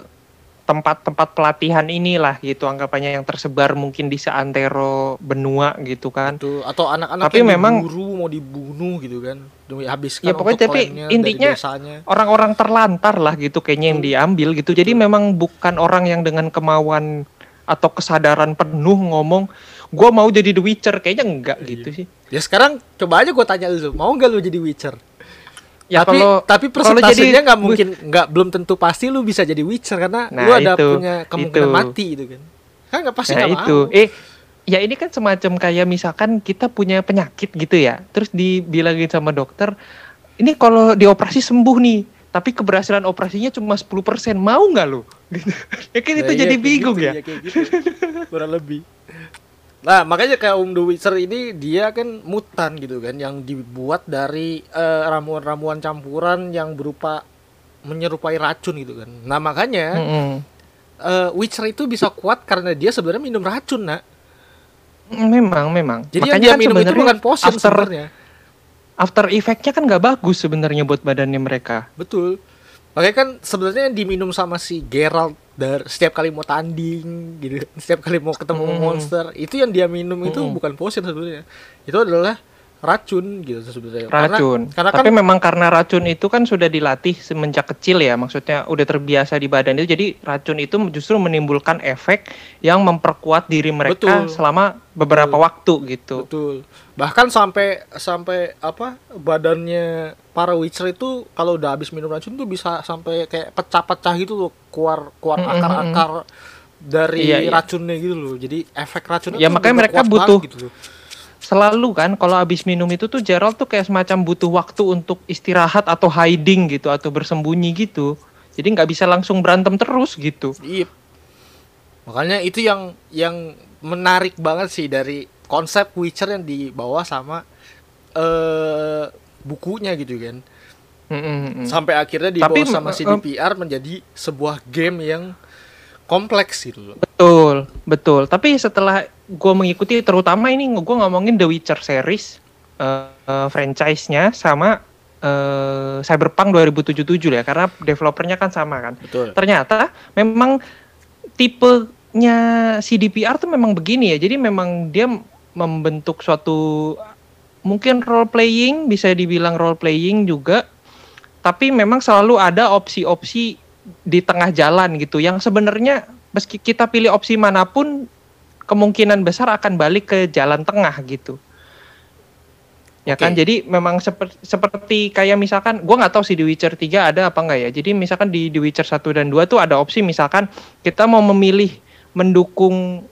tempat-tempat pelatihan inilah gitu anggapannya yang tersebar mungkin di seantero benua gitu kan Tuh, atau anak-anak Tapi yang memang- diburu mau dibunuh gitu kan demi habiskan Ya, pokoknya tapi intinya- orang-orang terlantar lah gitu kayaknya yang Betul. diambil gitu jadi memang bukan orang yang dengan kemauan atau kesadaran penuh ngomong gua mau jadi The Witcher kayaknya enggak Iya. gitu sih Ya sekarang coba aja gue tanya lu, mau nggak lu jadi Witcher? ya tapi kalau tapi persentasenya nggak mungkin nggak belum tentu pasti lu bisa jadi Witcher karena lu Nah, ada itu, punya kemungkinan itu. mati gitu kan. Kan nggak pasti Nah nggak itu, mau. eh ya ini kan semacam kayak misalkan kita punya penyakit gitu ya, terus dibilangin sama dokter, ini kalau dioperasi sembuh nih, tapi keberhasilan operasinya cuma 10%, mau nggak lu? Gitu. ya kan itu Nah, iya, jadi bingung gitu, ya. kayak gitu. Kurang lebih. Nah, makanya kayak Om The Witcher ini dia kan mutan gitu kan yang dibuat dari eh, ramuan-ramuan campuran yang berupa menyerupai racun gitu kan. Nah, makanya Mm-mm. eh, Witcher itu bisa kuat karena dia sebenarnya minum racun, Nak. Memang, memang. Jadi yang Makanya dia kan minum itu bukan potion after sebenarnya. After effect-nya kan nggak bagus sebenarnya buat badannya mereka. Betul. Makanya kan sebenarnya yang diminum sama si Geralt dari setiap kali mau tanding gitu, setiap kali mau ketemu Hmm. monster, itu yang dia minum itu Hmm. bukan potion sebenarnya. Itu adalah racun gitu sebenarnya. Karena- racun. Karena, Tapi kan memang karena racun itu kan sudah dilatih semenjak kecil ya, maksudnya udah terbiasa di badan itu. Jadi racun itu justru menimbulkan efek yang memperkuat diri mereka Betul. selama beberapa Betul. waktu gitu. betul. Bahkan sampai sampai apa badannya para Witcher itu kalau udah habis minum racun tuh bisa sampai kayak pecah-pecah gitu loh, keluar keluar Mm, mm, akar-akar dari Iya, iya. racunnya gitu loh. Jadi efek racunnya Ya, makanya mereka butuh gitu loh. Selalu kan kalau habis minum itu tuh Gerald tuh kayak semacam butuh waktu untuk istirahat atau hiding gitu atau bersembunyi gitu. Jadi nggak bisa langsung berantem terus gitu. Iya. Makanya itu yang yang menarik banget sih dari konsep Witcher yang dibawa sama eh bukunya gitu kan. Mm-mm-mm. Sampai akhirnya dibawa Tapi, sama CDPR menjadi sebuah game yang kompleks gitu loh. Betul, betul. Tapi setelah gue mengikuti, terutama ini gue ngomongin The Witcher series, eh, eh, franchise-nya sama eh, Cyberpunk 2077 ya, karena developernya kan sama kan. Betul. Ternyata memang tipenya CDPR tuh memang begini ya. Jadi memang dia membentuk suatu mungkin role playing, bisa dibilang role playing juga. Tapi memang selalu ada opsi-opsi di tengah jalan gitu yang sebenarnya meski kita pilih opsi mana pun kemungkinan besar akan balik ke jalan tengah gitu. Ya Oke. kan, jadi memang seperti seperti kayak misalkan, gua nggak tahu sih di Witcher 3 ada apa nggak ya. Jadi misalkan di, di Witcher 1 dan 2 tuh ada opsi misalkan kita mau memilih mendukung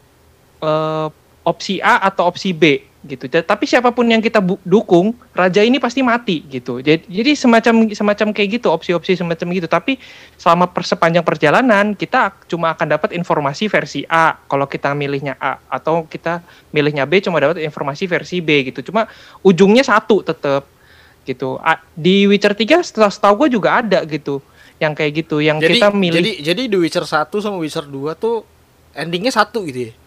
eh, opsi A atau opsi B gitu. Tapi siapa pun yang kita dukung, raja ini pasti mati gitu. Jadi, jadi semacam semacam kayak gitu, opsi-opsi semacam gitu. Tapi selama per, sepanjang perjalanan kita cuma akan dapat informasi versi A kalau kita milihnya A atau kita milihnya B cuma dapat informasi versi B gitu. Cuma ujungnya satu tetap gitu. A- di Witcher 3 setahu, setahu gue juga ada gitu yang kayak gitu yang Jadi kita milih jadi jadi The Witcher 1 sama Witcher 2 tuh endingnya satu gitu ya.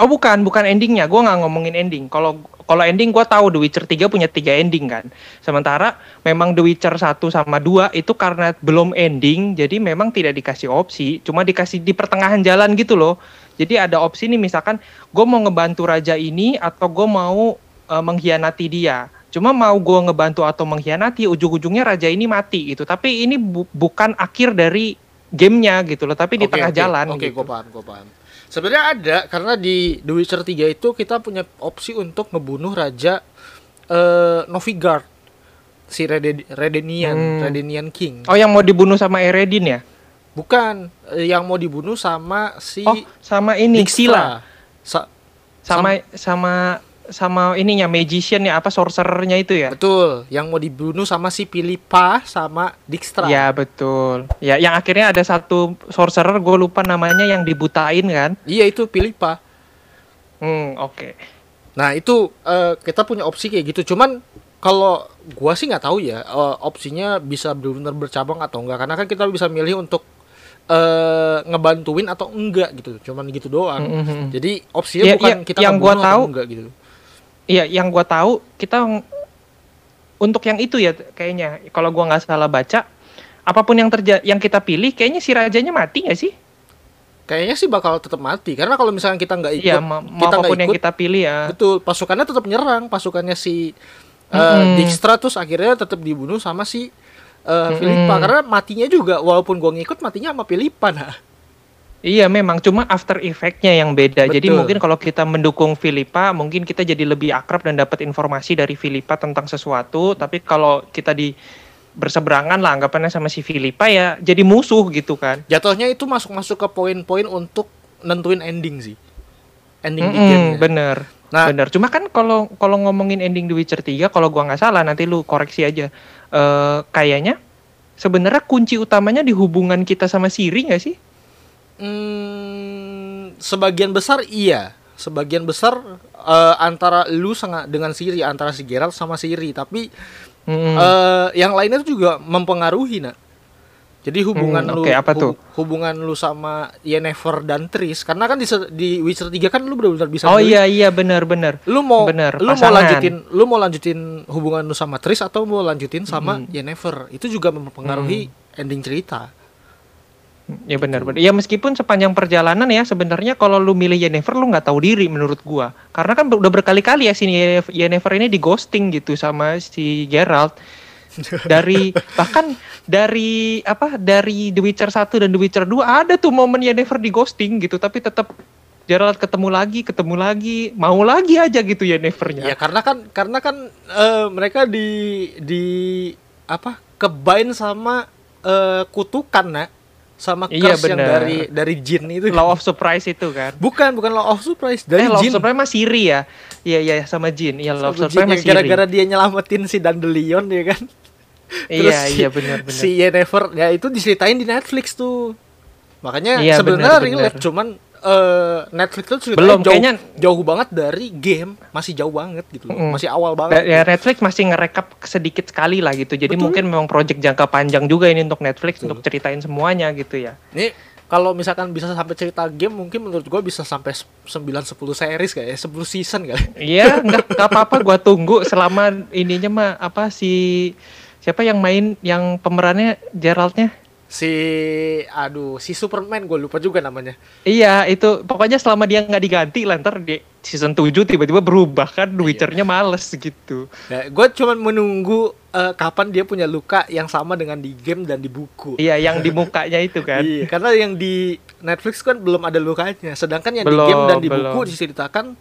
Oh bukan, bukan endingnya. Gue nggak ngomongin ending. Kalau kalau ending gue tahu The Witcher 3 punya tiga ending kan. Sementara memang The Witcher 1 sama 2 itu karena belum ending, jadi memang tidak dikasih opsi, cuma dikasih di pertengahan jalan gitu loh. Jadi ada opsi nih misalkan gue mau ngebantu raja ini atau gue mau eh, mengkhianati dia. Cuma mau gue ngebantu atau mengkhianati, ujung-ujungnya raja ini mati gitu. Tapi ini bu- bukan akhir dari gamenya gitu loh, tapi di Oke, tengah oke. jalan Oke, gitu. gue paham, gue paham. Sebenarnya ada karena di The Witcher 3 itu kita punya opsi untuk ngebunuh raja eh Novigard si Reden- Redenian, Hmm. Redenian King. Oh, yang mau dibunuh sama Eredin ya? Bukan eh, yang mau dibunuh sama si Oh, sama ini. Sila. Sa- Sama sama sama ininya magician ya apa sorcerernya itu ya? betul, yang mau dibunuh sama si Philippa sama Dijkstra. Ya betul. Ya yang akhirnya ada satu sorcerer gue lupa namanya yang dibutain kan? Iya itu Philippa. Hmm oke. Nah itu eh, kita punya opsi kayak gitu. Cuman kalau gua sih nggak tahu ya eh, opsinya bisa benar-benar bercabang atau enggak. Karena kan kita bisa milih untuk eh ngebantuin atau enggak gitu. Cuman gitu doang. Mhm. Jadi opsinya Ya, bukan ya, kita yang gua tahu- enggak gitu. Iya yang gue tahu kita untuk yang itu ya kayaknya kalau gua nggak salah baca apa pun yang terjadi yang kita pilih kayaknya si rajanya mati nggak sih? Kayaknya sih bakal tetap mati. Karena kalau misalnya kita nggak ikut, Iya ma- kita nggak apa pun yang ikut, kita pilih ya. betul pasukannya tetap nyerang. Pasukannya si eh Mm-mm. Dijkstra terus akhirnya tetap dibunuh sama si eh Mm-mm. Philippa. Karena matinya juga walaupun gua ngikut matinya sama Philippa nah. Iya memang cuma after effect-nya yang beda. Jadi Betul. mungkin kalau kita mendukung Filipa, mungkin kita jadi lebih akrab dan dapat informasi dari Filipa tentang sesuatu. Tapi kalau kita di berseberangan lah anggapannya sama si Filipa ya jadi musuh gitu kan. Jatuhnya itu masuk-masuk ke poin-poin untuk nentuin ending sih. Ending di Mm-mm, game. bener. Nah, Bener. Cuma kan kalau kalau ngomongin ending The Witcher 3 kalau gua nggak salah nanti lu koreksi aja. Eh kayaknya sebenarnya kunci utamanya di hubungan kita sama Siri nggak sih? Hmm, sebagian besar iya. Sebagian besar eh, antara lu sangat dengan Siri, antara si Geralt sama Siri, tapi Mm-mm. eh, yang lainnya itu juga mempengaruhi, nak. Jadi hubungan Hmm, lu oke, apa tuh? hubungan lu sama Yennefer dan Triss karena kan di, di Witcher 3 kan lu benar-benar bisa oh iya iya bener bener. lu mau Bener, lu mau lanjutin lu mau lanjutin hubungan lu sama Tris atau mau lanjutin sama Mm. Yennefer itu juga mempengaruhi ending cerita Ya benar benar. Ya meskipun sepanjang perjalanan ya sebenarnya kalau lu milih Yennefer lu nggak tahu diri menurut gua. Karena kan udah berkali-kali ya si Yennefer- ini di ghosting gitu sama si Geralt. Dari bahkan dari apa dari The Witcher 1 dan The Witcher 2 ada tuh momen Yennefer di ghosting gitu tapi tetap Geralt ketemu lagi, ketemu lagi, mau lagi aja gitu Yennefernya. ya karena kan karena kan eh, mereka di di apa kebain sama eh, kutukan nak sama Iya, curse yang dari dari jin itu Law of Surprise itu kan. bukan bukan law of surprise dari eh, Law of jin Surprise mah Siri ya. Iya iya sama Jin. Iya Law of Surprise Siri. gara-gara dia nyelamatin si Dandelion ya kan Terus Iya si- iya benar benar. si Yennefer ya itu diceritain di Netflix tuh makanya Iya, sebenarnya benar, relate cuman eh, Netflix tuh ceritanya Belum, jauh, kayaknya- jauh banget dari game masih jauh banget gitu loh. Mm. masih awal banget ya Netflix masih ngerekap sedikit sekali lah gitu. Jadi Betul. mungkin memang project jangka panjang juga ini untuk Netflix Betul. untuk ceritain semuanya gitu ya. ini kalau misalkan bisa sampai cerita game mungkin menurut gua bisa sampai 9-10 series kayak 10 season kali Iya, nggak nggak apa-apa gua tunggu selama ininya mah apa si siapa yang main yang pemerannya Geraldnya? Si aduh si Superman gue lupa juga namanya Iya, itu pokoknya selama dia nggak diganti lah ntar di season 7 tiba-tiba berubah kan Iya. Witcher-nya males gitu. nah, gue cuman menunggu eh, kapan dia punya luka yang sama dengan di game dan di buku Iya, yang di mukanya itu kan. Iya, karena yang di Netflix kan belum ada lukanya. Sedangkan yang Belum, di game dan di belum. buku diceritakan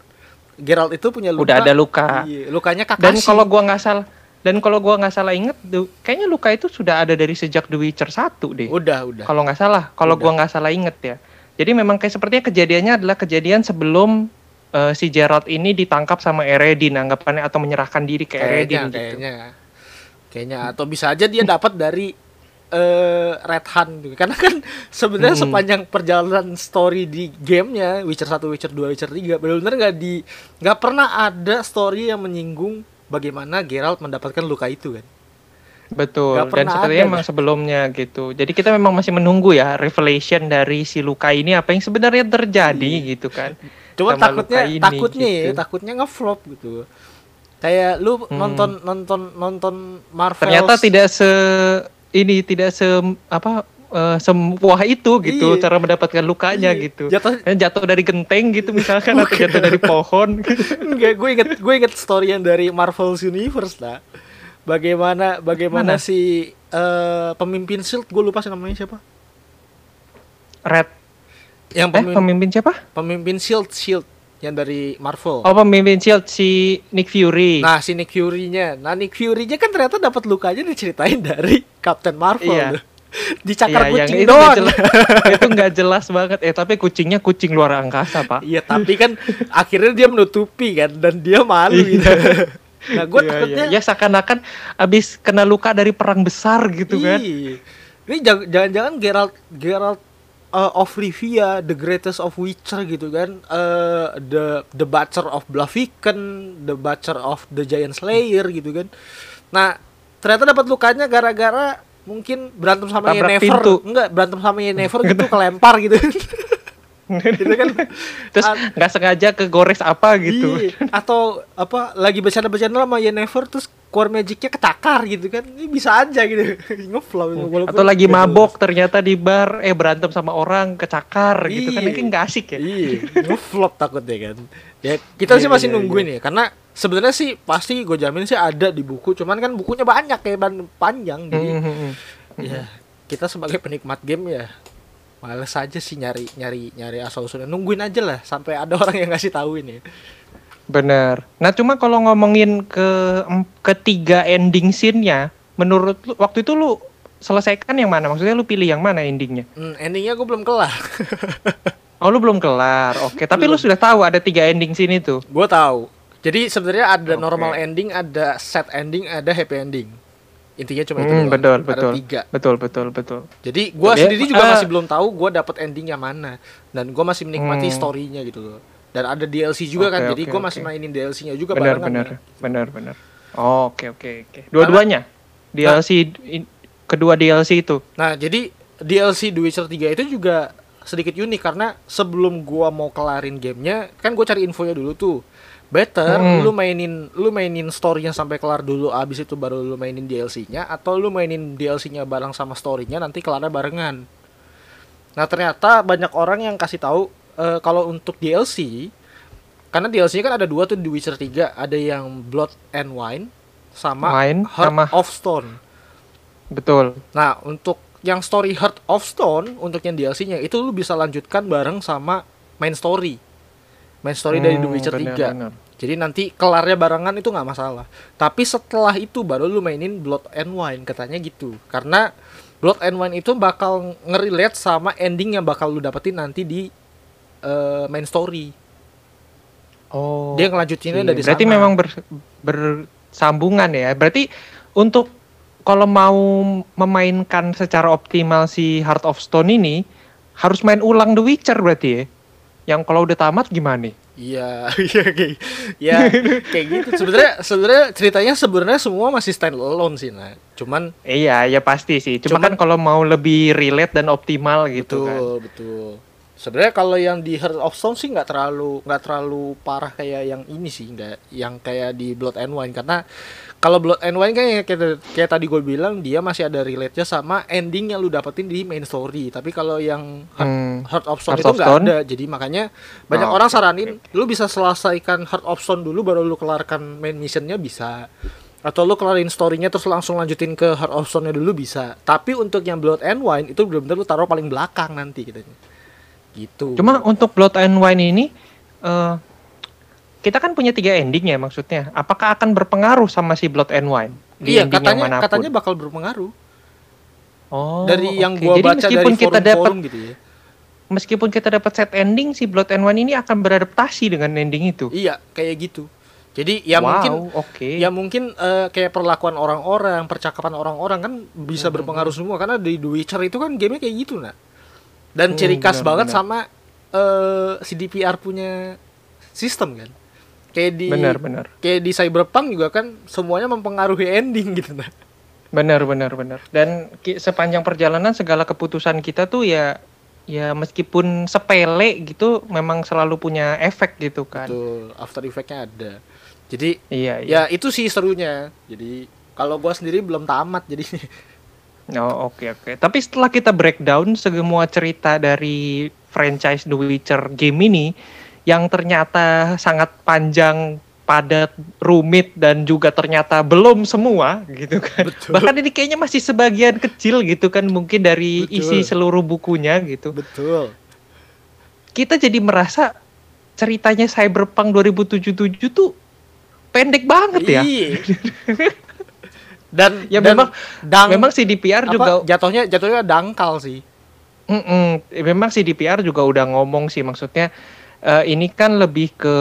Geralt itu punya luka. Udah ada luka. Iya, lukanya Kakashi. Dan kalau gua nggak salah dan kalau gua nggak salah inget, kayaknya luka itu sudah ada dari sejak The Witcher 1 deh. udah, udah. Kalau nggak salah, kalau gua nggak salah inget ya. Jadi memang kayak sepertinya kejadiannya adalah kejadian sebelum eh, si Geralt ini ditangkap sama Eredin anggapannya atau menyerahkan diri ke kayaknya, Eredin gitu. kayaknya. Kayaknya atau bisa aja dia dapat dari eh Red Hand gitu. Karena kan sebenarnya Hmm. sepanjang perjalanan story di gamenya Witcher 1, Witcher 2, Witcher 3 benar-benar nggak di nggak pernah ada story yang menyinggung bagaimana Geralt mendapatkan luka itu kan. Betul. Dan sepertinya ada, memang sebelumnya gitu. Jadi kita memang masih menunggu ya revelation dari si luka ini apa yang sebenarnya terjadi gitu kan. Cuma takutnya ini, takutnya ya, gitu. takutnya ngeflop gitu. Kayak lu Hmm. nonton nonton nonton Marvel. Ternyata tidak se ini tidak se apa eh, semuah itu gitu Iya. cara mendapatkan lukanya Iya. gitu. Jatuh Eh, jatuh dari genteng gitu misalkan atau jatuh dari pohon. enggak gue inget gue inget story yang dari Marvel's Universe lah. Bagaimana bagaimana Mana? si eh, pemimpin Shield gue lupa sih namanya siapa. Red Yang eh pemimpin, pemimpin siapa? pemimpin Shield Shield yang dari Marvel. Oh pemimpin Shield si Nick Fury. Nah, si Nick Fury-nya. Nah, Nick Fury-nya kan ternyata dapat lukanya diceritain dari Captain Marvel. Iya. tuh. Dicakar Iya, yang kucing itu nggak doang. jelas, itu nggak jelas banget. Eh tapi kucingnya kucing luar angkasa pak. Iya, tapi kan akhirnya dia menutupi kan dan dia malu Iya. gitu. Nah, gue Iya, takutnya iya. Ya seakan-akan abis kena luka dari perang besar gitu kan. Iya. Ini jang- jangan-jangan Geralt Geralt uh, of Rivia, the greatest of Witcher gitu kan. Uh, the the Butcher of Blaviken, the Butcher of the Giant Slayer gitu kan. Nah, ternyata dapat lukanya gara-gara mungkin berantem sama Tabrak Yennefer. pintu. Enggak, berantem sama Yennefer gitu kelempar gitu. gitu kan. Terus nggak sengaja kegores apa gitu. Iya, atau apa lagi bercanda-bercanda sama Yennefer terus core magicnya kecakar gitu kan ini bisa aja gitu ngeflow walaupun- Atau lagi mabok ternyata di bar eh berantem sama orang kecakar gitu kan Iya. ini nggak asik ya. iya ngeflop takutnya kan ya kita sih Iya, masih iya, nungguin ya karena sebenarnya sih pasti gue jamin sih ada di buku cuman kan bukunya banyak kayak ban panjang jadi Hmm, hmm, hmm. ya kita sebagai penikmat game ya males aja sih nyari nyari nyari asal usulnya nungguin aja lah sampai ada orang yang ngasih tahu ini Bener. Nah cuma kalau ngomongin ke ketiga ending scene-nya, menurut lu waktu itu lu selesaikan yang mana? Maksudnya lu pilih yang mana endingnya? hmm, endingnya gue belum kelar Oh lu belum kelar. Oke, tapi lu sudah tahu ada tiga ending scene itu. gue tahu jadi sebenarnya ada Oke. normal ending ada set ending ada happy ending intinya cuma itu Hmm, doang. betul, ada betul. tiga Betul, betul, betul. Jadi gua Dia- sendiri juga eh, masih belum tahu gua dapat endingnya mana dan gua masih menikmati Hmm. storynya gitu loh. Dan ada DLC juga kan, Oke, jadi gua oke. masih mainin DLC-nya juga Benar, benar, kan. benar, benar. Oke, oke, oke. Dua-duanya. DLC in- kedua DLC itu. Nah, jadi DLC The Witcher 3 itu juga sedikit unik karena sebelum gua mau kelarin gamenya, kan gua cari infonya dulu tuh. Better Hmm. lu mainin lu mainin storynya sampai kelar dulu abis itu baru lu mainin DLC-nya atau lu mainin DLC-nya bareng sama storynya nanti kelarnya barengan. Nah, ternyata banyak orang yang kasih tahu eh, kalau untuk DLC karena DLC kan ada dua tuh di Witcher 3, ada yang Blood and Wine sama Wine Heart sama- of Stone. Betul. Nah, untuk yang story Heart of Stone untuk yang DLC-nya itu lu bisa lanjutkan bareng sama main story. Main story dari The Hmm, Witcher benar, 3. benar. Jadi nanti kelarnya barengan itu nggak masalah. Tapi setelah itu baru lu mainin Blood and Wine katanya gitu. Karena Blood and Wine itu bakal ngerelate sama ending yang bakal lu dapetin nanti di eh, main story. Oh. Dia ngelanjutinnya Iya, dari berarti sana. memang ber- bersambungan ya. Berarti untuk kalau mau memainkan secara optimal si Heart of Stone ini harus main ulang The Witcher berarti ya. Yang kalau udah tamat gimana nih? Iya, iya kayak ya kayak gitu. Sebenarnya sebenarnya ceritanya sebenarnya semua masih stand alone sih, nah. Cuman Iya, ya pasti sih. Cuma Cuman- kan kalau mau lebih relate dan optimal gitu kan. betul, betul. Sebenarnya kalau yang di Heart of Stone sih nggak terlalu nggak terlalu parah kayak yang ini sih, nggak yang kayak di Blood and Wine karena kalau Blood and Wine kan yang kayak, kayak tadi gue bilang dia masih ada relate-nya sama ending yang lu dapetin di main story. Tapi kalau yang Heart, Hmm. Heart of Stone Heart itu nggak ada. Jadi makanya banyak Oh, orang saranin lu bisa selesaikan Heart of Stone dulu baru lu kelarkan main missionnya bisa. Atau lu kelarin story-nya terus langsung lanjutin ke Heart of Stone-nya dulu bisa. Tapi untuk yang Blood and Wine itu benar-benar lu taruh paling belakang nanti gitu. Gitu. Cuma untuk Blood and Wine ini eh kita kan punya tiga ending ya maksudnya. Apakah akan berpengaruh sama si Blood and Wine? Di iya yang katanya mana pun? katanya bakal berpengaruh. Oh, dari yang oke. gua Jadi baca meskipun dari kita dapat gitu ya. meskipun kita dapat set ending si Blood and Wine ini akan beradaptasi dengan ending itu. Iya, kayak gitu. Jadi ya wow, mungkin oke. ya mungkin eh, kayak perlakuan orang-orang, percakapan orang-orang kan bisa Hmm, berpengaruh semua karena di The Witcher itu kan gamenya kayak gitu nah. Dan Hmm, ciri khas benar, banget benar. sama eh CDPR punya sistem kan. Kayak di Benar, benar. kayak di Cyberpunk juga kan semuanya mempengaruhi ending gitu nah. Benar, benar, benar. Dan sepanjang perjalanan segala keputusan kita tuh ya ya meskipun sepele gitu memang selalu punya efek gitu kan. Betul, after effect-nya ada. Jadi Iya, iya. ya itu sih serunya. Jadi kalau gua sendiri belum tamat jadi Oh, oke oke. Tapi setelah kita breakdown semua cerita dari franchise The Witcher game ini yang ternyata sangat panjang padat, rumit dan juga ternyata belum semua gitu kan. Betul. Bahkan ini kayaknya masih sebagian kecil gitu kan mungkin dari Betul. isi seluruh bukunya gitu. betul Kita jadi merasa ceritanya Cyberpunk 2077 tuh pendek banget ya. Iya. dan Ya dan memang dang, memang CDPR apa, juga jatuhnya jatuhnya dangkal sih Mm-mm. Memang si DPR juga udah ngomong sih maksudnya eh, ini kan lebih ke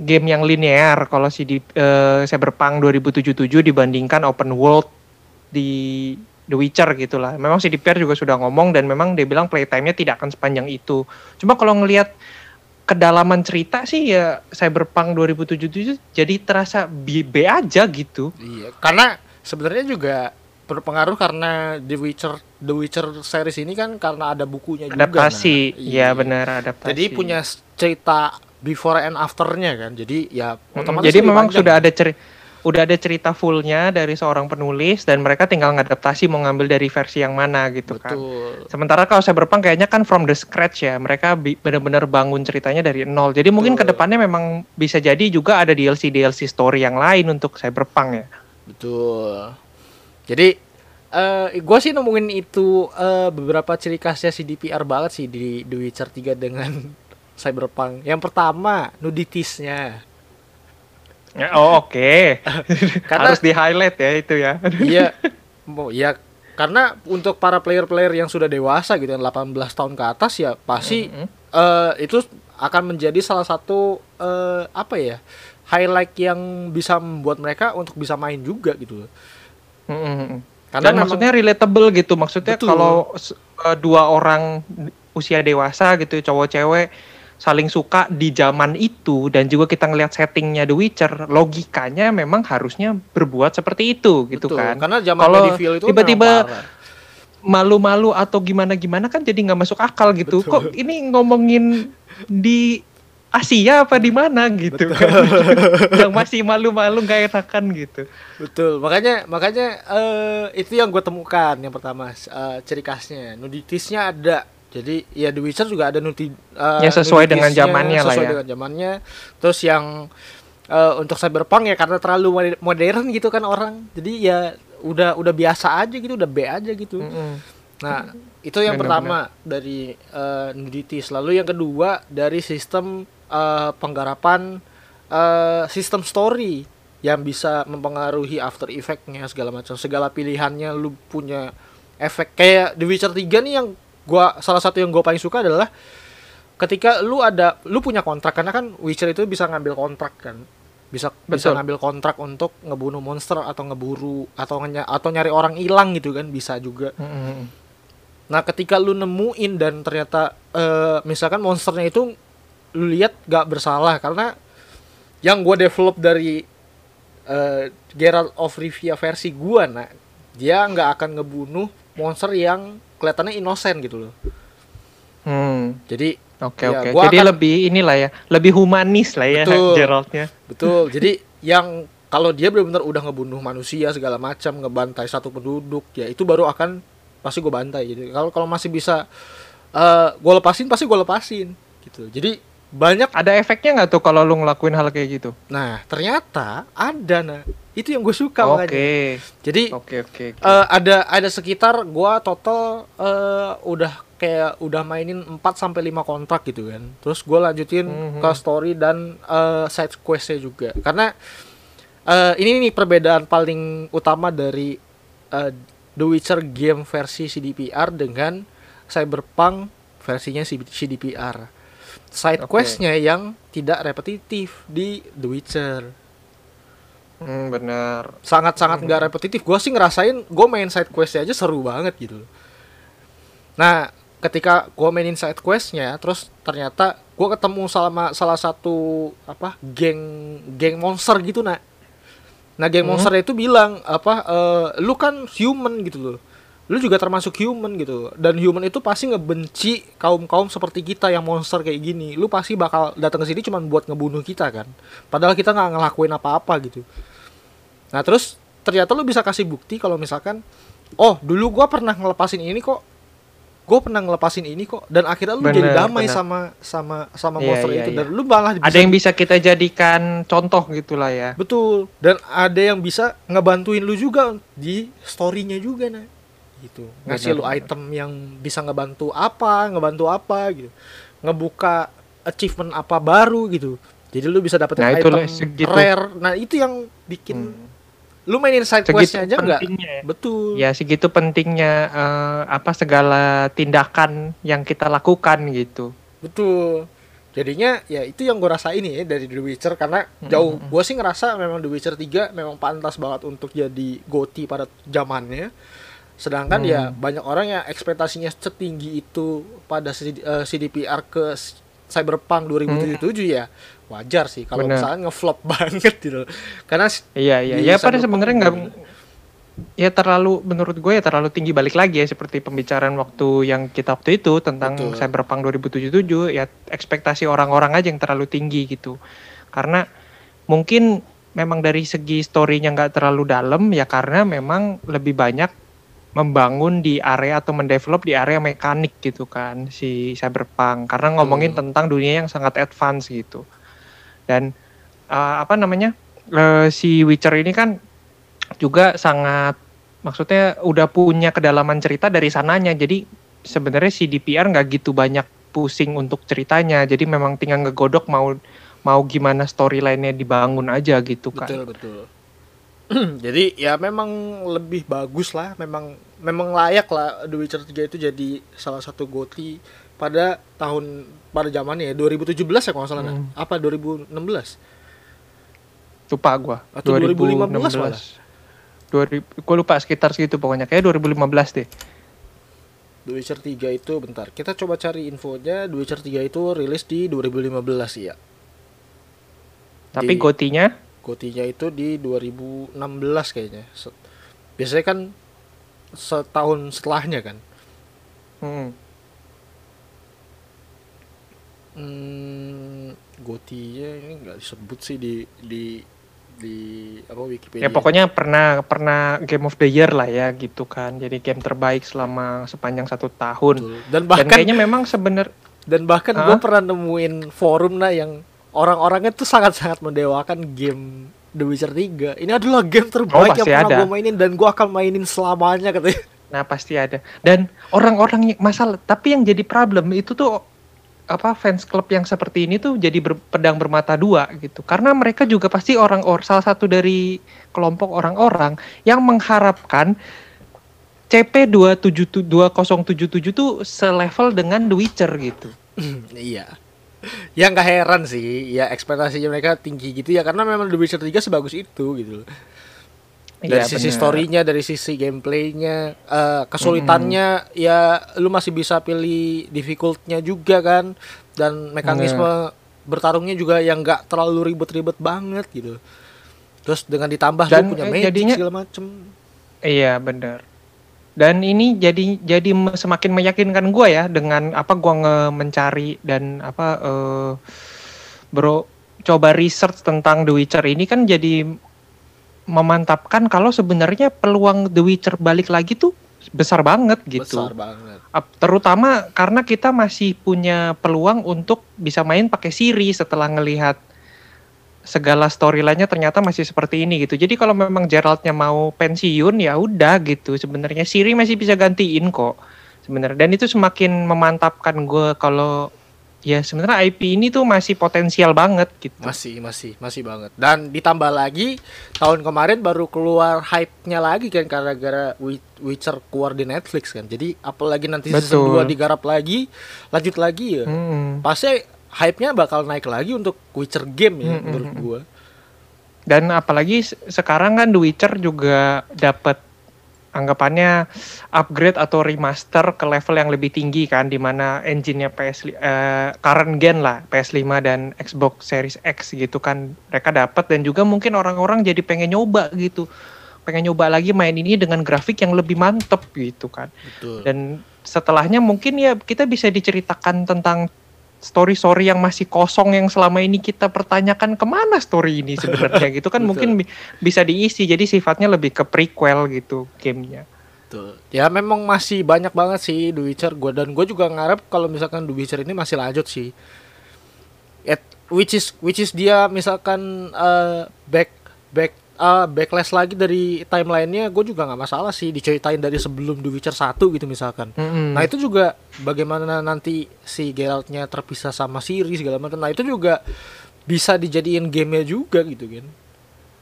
game yang linear kalau si di, eh, Cyberpunk 2077 dibandingkan open world di The Witcher gitulah. Memang si DPR juga sudah ngomong dan memang dia bilang playtime-nya tidak akan sepanjang itu. Cuma kalau ngelihat kedalaman cerita sih ya Cyberpunk 2077 jadi terasa B, B aja gitu. Iya, karena sebenarnya juga berpengaruh karena The Witcher The Witcher series ini kan karena ada bukunya juga. Adaptasi, nah. ya benar adaptasi. Jadi punya cerita before and afternya kan. Jadi ya otomatis Jadi memang panjang. sudah ada ceri udah ada cerita fullnya dari seorang penulis dan mereka tinggal ngadaptasi mau ngambil dari versi yang mana gitu kan. betul. Sementara kalau Cyberpunk kayaknya kan from the scratch ya, mereka benar-benar bangun ceritanya dari nol. Jadi mungkin Betul. ke depannya memang bisa jadi juga ada DLC DLC story yang lain untuk Cyberpunk ya. Betul. Jadi eh gue sih nemuin itu eh, beberapa ciri khasnya si DPR banget sih di The Witcher 3 dengan Cyberpunk. Yang pertama, nuditisnya. Ya, oh oke. Karena Harus di highlight ya itu ya. iya mau ya karena untuk para player-player yang sudah dewasa gitu yang 18 tahun ke atas ya pasti Mhm. eh, itu akan menjadi salah satu eh, apa ya highlight yang bisa membuat mereka untuk bisa main juga gitu loh. Mm-mm. Karena Dan memang- maksudnya relatable gitu. Maksudnya Betul. kalau eh, dua orang usia dewasa gitu, cowok cewek saling suka di zaman itu dan juga kita ngelihat settingnya The Witcher, logikanya memang harusnya berbuat seperti itu gitu Betul, kan. Karena zaman Kalau medieval itu tiba-tiba malu-malu atau gimana-gimana kan jadi nggak masuk akal gitu. Betul. Kok ini ngomongin di Asia apa di mana gitu kan. yang masih malu-malu nggak enakan gitu. Betul, makanya makanya eh, itu yang gue temukan yang pertama eh, ciri khasnya nuditisnya ada. Jadi ya The Witcher juga ada nudi eh, Ya, sesuai dengan zamannya lah sesuai ya. dengan zamannya. Terus yang eh, untuk Cyberpunk ya karena terlalu mode- modern gitu kan orang. Jadi ya udah udah biasa aja gitu, udah B aja gitu. Mm-mm. Nah, itu yang Benar, pertama dari uh, nudities. Lalu yang kedua dari sistem eh, penggarapan eh, sistem story yang bisa mempengaruhi after effect-nya segala macam. Segala pilihannya lu punya efek kayak The Witcher 3 nih yang gua salah satu yang gua paling suka adalah ketika lu ada lu punya kontrak karena kan Witcher itu bisa ngambil kontrak kan bisa bisa Betul. ngambil kontrak untuk ngebunuh monster atau ngeburu atau ngenya- atau nyari orang hilang gitu kan bisa juga Mm-mm. Nah, ketika lu nemuin dan ternyata eh, misalkan monsternya itu lu lihat gak bersalah karena yang gua develop dari eh, Geralt of Rivia versi gua nah dia nggak akan ngebunuh monster yang kelihatannya inosen gitu loh. Hmm. Jadi Oke Ya, oke. gua Jadi akan- lebih inilah ya, lebih humanis lah ya Betul. Geraldnya. betul. jadi yang kalau dia benar-benar udah ngebunuh manusia segala macam, ngebantai satu penduduk, ya itu baru akan pasti gue bantai gitu. Kalau kalau masih bisa eh gue lepasin pasti gue lepasin gitu. Jadi banyak Ada efeknya nggak tuh kalau lu ngelakuin hal kayak gitu? Nah, ternyata ada nah. Itu yang gue suka Oke. makanya. Jadi Oke oke. oke. eh, ada ada sekitar gua total eh, udah kayak udah mainin 4 sampai 5 kontrak gitu kan. Terus gua lanjutin Mhm. ke story dan eh, side questnya juga. Karena eh, ini nih perbedaan paling utama dari eh, The Witcher game versi CDPR dengan Cyberpunk versinya CDPR. Side Oke. questnya yang tidak repetitif di The Witcher Hmm, benar. sangat-sangat nggak repetitif. Gue sih ngerasain gue main side questnya aja seru banget gitu. Nah, ketika gue mainin side questnya, terus ternyata gue ketemu sama salah satu apa geng geng monster gitu nak. Nah, geng Hmm. monster itu bilang apa, eh, lu kan human gitu loh. Lu juga termasuk human gitu. Dan human itu pasti ngebenci kaum-kaum seperti kita yang monster kayak gini. Lu pasti bakal datang ke sini cuma buat ngebunuh kita kan. Padahal kita nggak ngelakuin apa-apa gitu. Nah terus ternyata lu bisa kasih bukti kalau misalkan oh dulu gua pernah ngelepasin ini kok gue pernah ngelepasin ini kok dan akhirnya lu Bener, jadi damai bener. sama sama sama Iya, monster iya, itu iya. dan lu malah Ada yang bisa kita jadikan contoh gitulah ya. betul dan ada yang bisa ngebantuin lu juga di storynya juga nah gitu ngasih Bener, lu bener. item yang bisa ngebantu apa ngebantu apa gitu ngebuka achievement apa baru gitu jadi lu bisa dapetin Nah, itu item segitu. rare nah itu yang bikin Hmm. lu mainin side Segitu questnya aja nggak ya. betul Ya segitu pentingnya eh, apa segala tindakan yang kita lakukan gitu. Betul. Jadinya ya itu yang gue rasain ya dari The Witcher karena jauh gue sih ngerasa memang The Witcher 3 memang pantas banget untuk jadi GOTY pada zamannya. Sedangkan ya banyak orang yang ekspektasinya setinggi itu pada CD, eh, CDPR ke Cyberpunk 2077 ya wajar sih kalau misalnya ngeflop banget gitu. Karena Iya iya ya pada sebenarnya nggak juga. ya terlalu menurut gue ya terlalu tinggi balik lagi ya seperti pembicaraan waktu yang kita waktu itu tentang Betul. Cyberpunk 2077 ya ekspektasi orang-orang aja yang terlalu tinggi gitu karena mungkin memang dari segi story-nya nggak terlalu dalam ya karena memang lebih banyak membangun di area atau mendevelop di area mekanik gitu kan si Cyberpunk. Karena ngomongin tentang dunia yang sangat advance gitu. Dan eh, apa namanya eh, si Witcher ini kan juga sangat maksudnya udah punya kedalaman cerita dari sananya. Jadi sebenarnya si DPR nggak gitu banyak pusing untuk ceritanya. Jadi memang tinggal ngegodok mau mau gimana storyline-nya dibangun aja gitu kan. Betul betul. jadi ya memang lebih bagus lah, memang memang layak lah The Witcher 3 itu jadi salah satu GOTY pada tahun pada zamannya ya 2017 ya kalau nggak salah. Hmm. apa 2016 lupa gua. Atau 2015 malah. 2000 gua lupa sekitar segitu pokoknya. Kayak 2015 deh. The Witcher 3 itu bentar. Kita coba cari infonya. The Witcher 3 itu rilis di 2015 ya tapi Di- gotinya GOTY-nya itu di 2016 kayaknya biasanya kan setahun setelahnya kan hmm, Hmm, Gotinya ini nggak disebut sih di di di apa Wikipedia. ya pokoknya pernah pernah Game of the Year lah ya gitu kan jadi game terbaik selama sepanjang satu tahun Betul. Dan dan bahkan kayaknya memang sebener dan bahkan Hah? gue pernah nemuin forum nah yang orang-orangnya tuh sangat-sangat mendewakan game The Witcher 3. Ini adalah game terbaik yang pasti pernah gue mainin dan gue akan mainin selamanya katanya. Nah pasti ada. Dan orang-orang yang masalah, tapi yang jadi problem itu tuh apa fans club yang seperti ini tuh jadi ber- pedang bermata dua gitu. Karena mereka juga pasti orang or salah satu dari kelompok orang-orang yang mengharapkan CP 27 2077 tuh selevel dengan The Witcher gitu. iya. Ya nggak heran sih, ya ekspektasinya mereka tinggi gitu ya karena memang The Witcher 3 sebagus itu gitu. dari Iya, sisi bener. storynya dari sisi gameplaynya eh, kesulitannya ya lu masih bisa pilih difficultnya juga kan dan mekanisme bertarungnya juga yang nggak terlalu ribet-ribet banget gitu terus dengan ditambah Dan, lu punya eh, magic jadinya- segala macem Iya benar. Dan ini jadi jadi semakin meyakinkan gua ya dengan apa gua nge mencari dan apa eh, bro coba research tentang The Witcher ini kan jadi memantapkan kalau sebenarnya peluang The Witcher balik lagi tuh besar banget gitu. besar banget Terutama karena kita masih punya peluang untuk bisa main pakai Siri setelah ngelihat segala storyline-nya ternyata masih seperti ini gitu. Jadi kalau memang Geraldnya mau pensiun ya udah gitu. Sebenarnya Siri masih bisa gantiin kok. Sebenarnya dan itu semakin memantapkan gue kalau ya sebenarnya IP ini tuh masih potensial banget gitu. masih masih masih banget dan ditambah lagi tahun kemarin baru keluar hype-nya lagi kan karena gara Wi- Witcher keluar di Netflix kan jadi apalagi nanti season Betul. 2 digarap lagi lanjut lagi ya Hmm. pasti hype-nya bakal naik lagi untuk Witcher game ya Hmm, menurut hmm, hmm. gua. Dan apalagi se- sekarang kan The Witcher juga dapat anggapannya upgrade atau remaster ke level yang lebih tinggi kan di mana engine-nya PS li- eh, current gen lah PS5 dan Xbox Series X gitu kan mereka dapat dan juga mungkin orang-orang jadi pengen nyoba gitu. Pengen nyoba lagi main ini dengan grafik yang lebih mantep gitu kan. Betul. Dan setelahnya mungkin ya kita bisa diceritakan tentang story-story yang masih kosong yang selama ini kita pertanyakan ke mana story ini sebenarnya gitu kan. Mungkin bi- bisa diisi. Jadi sifatnya lebih ke prequel gitu gamenya. Betul. Ya memang masih banyak banget sih The Witcher. Gue dan gue juga ngarep kalau misalkan The Witcher ini masih lanjut sih. At, which is which is dia misalkan uh, back back uh, backlash lagi dari timelinenya gue juga nggak masalah sih diceritain dari sebelum The Witcher 1 gitu misalkan. Mm-mm. Nah itu juga bagaimana nanti si Geraltnya terpisah sama Ciri segala macam. Nah itu juga bisa dijadiin gamenya juga gitu kan.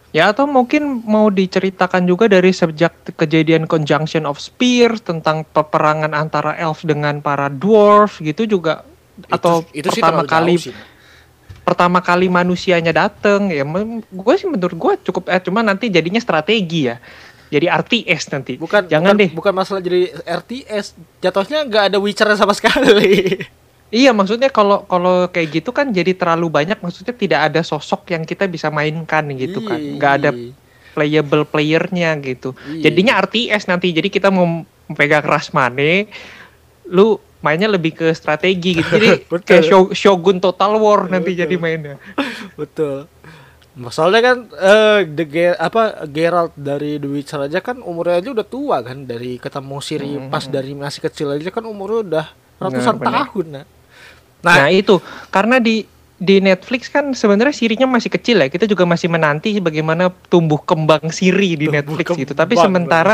Ya atau mungkin mau diceritakan juga dari sejak kejadian Conjunction of Spears tentang peperangan antara elf dengan para dwarf gitu juga atau sih pertama terlalu kali jauh sih. Pertama kali manusianya dateng ya gue sih menurut gue cukup eh cuma nanti jadinya strategi ya. Jadi RTS nanti. Bukan jangan bukan, deh. bukan masalah jadi RTS, jatuhnya nggak ada Witcher sama sekali. iya maksudnya kalau kalau kayak gitu kan jadi terlalu banyak maksudnya tidak ada sosok yang kita bisa mainkan gitu kan. Nggak ada playable playernya gitu. Jadinya RTS nanti. Jadi kita mau pegang Rasmane lu mainnya lebih ke strategi gitu jadi kayak Sho- Shogun Total War nanti Betul. jadi mainnya Betul. Masalahnya kan eh the Ge- apa Geralt dari The Witcher aja kan umurnya aja udah tua kan dari ketemu Ciri Hmm. pas dari masih kecil aja kan umurnya udah ratusan Benar, benar. tahun nah. Nah, itu karena di di Netflix kan sebenarnya sirinya masih kecil ya. Kita juga masih menanti bagaimana tumbuh kembang siri di Tumbuh Netflix gitu. kembang, Tapi sementara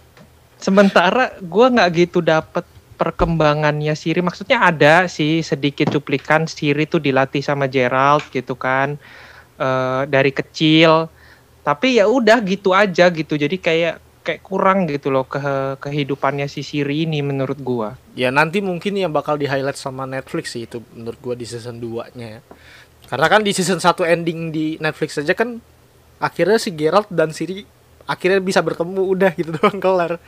sementara gua nggak gitu dapet perkembangannya Siri. Maksudnya ada sih sedikit cuplikan Siri tuh dilatih sama Gerald gitu kan eh, dari kecil. Tapi ya udah gitu aja gitu. Jadi kayak kayak kurang gitu loh ke kehidupannya si Siri ini menurut gua. Ya nanti mungkin yang bakal di highlight sama Netflix sih itu menurut gua di season 2-nya ya. Karena kan di season 1 ending di Netflix aja kan akhirnya si Geralt dan Ciri akhirnya bisa bertemu udah gitu doang kelar.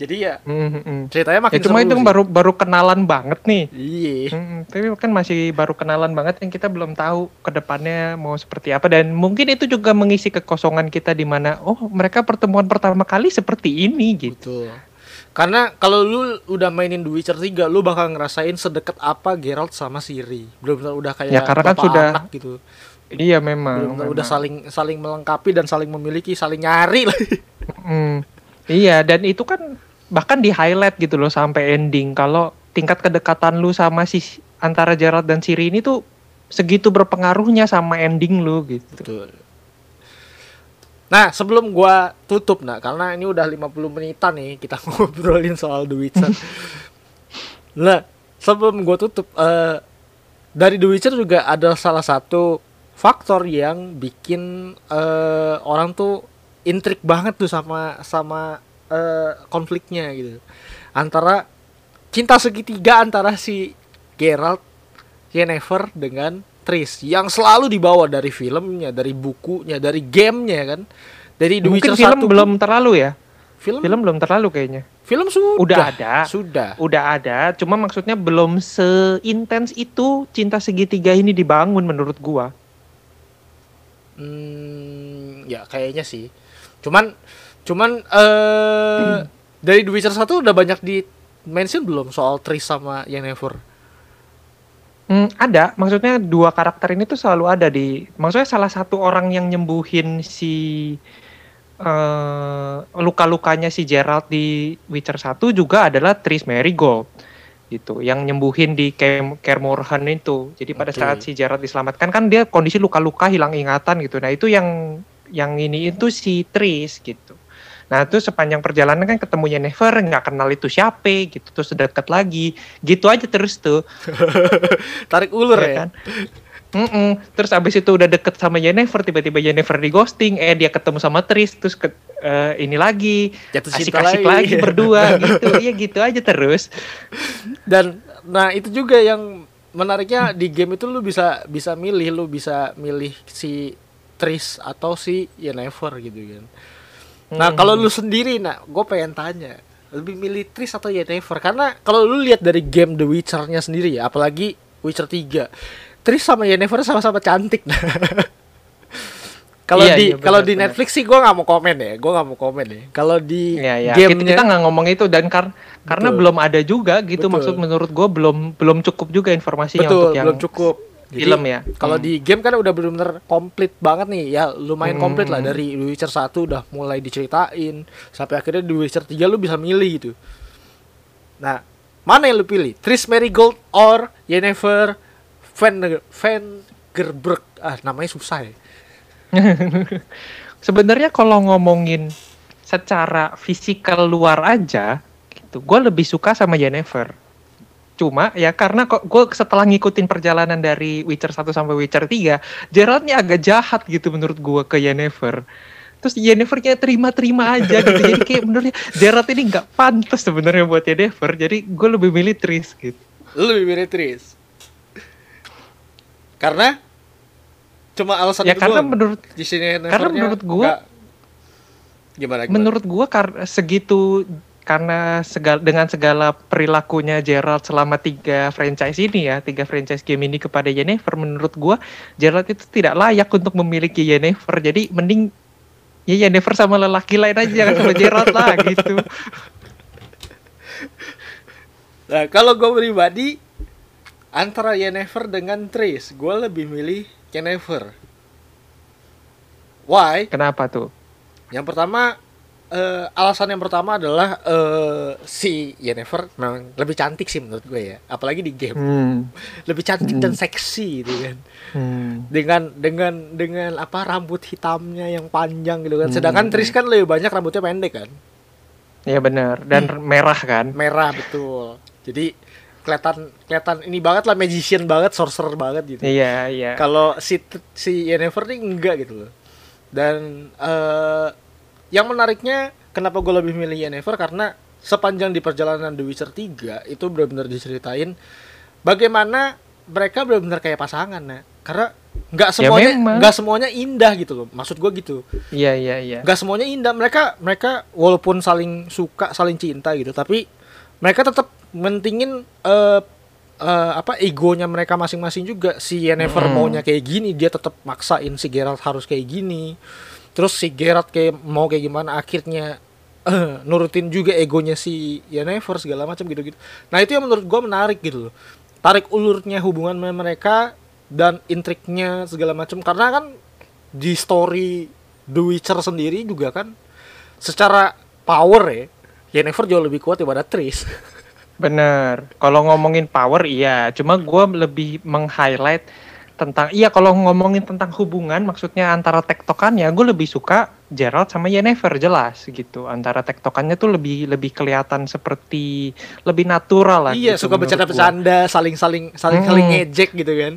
Jadi ya Mm-mm. ceritanya makin Ya cuma seru itu sih. baru baru kenalan banget nih. Iya. Mm, tapi kan masih baru kenalan banget yang kita belum tahu ke depannya mau seperti apa dan mungkin itu juga mengisi kekosongan kita di mana oh mereka pertemuan pertama kali seperti ini gitu. Betul. Karena kalau lu udah mainin The Witcher 3, lu bakal ngerasain sedekat apa Geralt sama Ciri. Belum udah kayak Ya, karena kan sudah- anak gitu. Iya memang. Belum udah memang. saling saling melengkapi dan saling memiliki, saling nyari lah. Mm, iya dan itu kan bahkan di highlight gitu loh sampai ending kalau tingkat kedekatan lu sama si antara Gerald dan Siri ini tuh segitu berpengaruhnya sama ending lu gitu. Betul. Nah, sebelum gua tutup nah, karena ini udah 50 menitan nih kita ngobrolin soal The Witcher. nah, sebelum gua tutup eh dari The Witcher juga ada salah satu faktor yang bikin eh orang tuh intrik banget tuh sama sama eh, konfliknya gitu. Antara cinta segitiga antara si Geralt, Yennefer dengan Tris yang selalu dibawa dari filmnya, dari bukunya, dari gamenya kan. Dari The Mungkin Witcher film 1 pun- belum terlalu ya. film Film belum terlalu kayaknya. film sudah Udah ada. Sudah. Udah ada, cuma maksudnya belum seintens itu cinta segitiga ini dibangun menurut gua. Hmm, ya kayaknya sih. Cuman cuman eh dari The Witcher 1 udah banyak di mention belum soal Tris sama Yennefer? Hmm, ada, maksudnya dua karakter ini tuh selalu ada di, maksudnya salah satu orang yang nyembuhin si eh luka-lukanya si Gerald di Witcher 1 juga adalah Triss Merigold gitu, yang nyembuhin di Morhen itu. Jadi pada Oke. saat si Gerald diselamatkan kan dia kondisi luka-luka hilang ingatan gitu. Nah itu yang yang ini itu si Triss gitu. Nah itu sepanjang perjalanan kan ketemu Yennefer nggak kenal itu siapa gitu terus dekat lagi gitu aja terus tuh Tarik ulur ya ya. kan? Mm-mm. Terus abis itu udah deket sama Yennefer, tiba-tiba Yennefer di ghosting, eh dia ketemu sama Tris, terus ke, eh, ini lagi, Jatuh cinta asik-asik lagi. berdua gitu, ya gitu aja terus. Dan nah itu juga yang menariknya di game itu lu bisa bisa milih, lu bisa milih si Tris atau si Yennefer gitu kan. Nah, Hmm. kalau lu sendiri nah, gue pengen tanya, lebih milih Tris atau Yennefer? Karena kalau lu lihat dari game The Witcher-nya sendiri ya, apalagi Witcher 3. Tris sama Yennefer sama-sama cantik nah. Kalau Iya, di iya, kalau di. Netflix sih gue nggak mau komen ya, gue nggak mau komen ya. Kalau di Ya, ya. Kita, gamenya kita nggak ngomong itu dan kar karena Betul. belum ada juga gitu, Betul. maksud menurut gue belum belum cukup juga informasinya betul untuk yang belum cukup. Jadi, Film ya? Kalau Hmm. di game kan udah bener-bener komplit banget nih. Ya lumayan Hmm. komplit lah dari The Witcher 1 udah mulai diceritain sampai akhirnya di Witcher 3 lu bisa milih gitu. Nah, mana yang lu pilih? Tris Marigold or Yennefer Van Vangerberg? Ah, namanya susah ya. Sebenarnya kalau ngomongin secara fisikal luar aja, gitu, gue lebih suka sama Yennefer. Cuma ya karena kok gue setelah ngikutin perjalanan dari Witcher 1 sampai Witcher 3, Geraltnya agak jahat gitu menurut gue ke Yennefer. Terus Yennefernya terima-terima aja gitu. Jadi kayak menurutnya Geralt ini nggak pantas sebenarnya buat Yennefer. Jadi gue lebih milih Triss gitu. Lebih milih Tris. Karena cuma alasan Ya itu karena doang. menurut di sini karena menurut gua- gimana, gimana? menurut gua karena segitu karena segala, dengan segala perilakunya Gerald selama tiga franchise ini ya tiga franchise game ini kepada Yennefer menurut gua Gerald itu tidak layak untuk memiliki Yennefer jadi mending ya Yennefer sama lelaki lain aja jangan sama Gerald lah gitu Nah, kalau gue pribadi antara Yennefer dengan Tris, gue lebih milih Yennefer. Why? kenapa tuh Yang pertama, eh, alasan yang pertama adalah eh, si Yennefer memang lebih cantik sih menurut gue ya, apalagi di game. hmm. Lebih cantik Hmm. dan seksi gitu kan. Hmm. Dengan dengan dengan apa rambut hitamnya yang panjang gitu kan. Hmm. Sedangkan Tris kan lebih banyak rambutnya pendek kan. ya benar dan merah kan Merah betul. Jadi kelihatan kelihatan ini banget lah magician banget, sorcerer banget gitu. iya iya Kalau si si Yennefer nih enggak gitu loh. Dan eh yang menariknya kenapa gue lebih milih Yennefer karena sepanjang di perjalanan The Witcher 3 itu benar-benar diceritain bagaimana mereka benar-benar kayak pasangan nah. Karena nggak semuanya memang. nggak semuanya indah gitu loh. Maksud gue gitu. iya iya iya Nggak semuanya indah. Mereka mereka walaupun saling suka, saling cinta gitu, tapi mereka tetap mentingin eh eh, apa egonya mereka masing-masing juga si Yennefer Hmm. maunya kayak gini dia tetap maksain si Geralt harus kayak gini terus si Geralt kayak mau kayak gimana akhirnya eh, nurutin juga egonya si Yennefer segala macam gitu-gitu. Nah itu yang menurut gua menarik gitu loh. Tarik ulurnya hubungan mereka dan intriknya segala macam. Karena kan di story The Witcher sendiri juga kan secara power ya Yennefer jauh lebih kuat daripada Triss. Bener. Kalau ngomongin power iya, cuma gua lebih meng-highlight tentang iya kalau ngomongin tentang hubungan maksudnya antara tektokannya gue lebih suka Gerald sama Yennefer jelas gitu. Antara tektokannya tuh lebih lebih kelihatan seperti lebih natural lah iya gitu suka bercanda-bercanda saling-saling saling-saling Hmm. ngejek gitu kan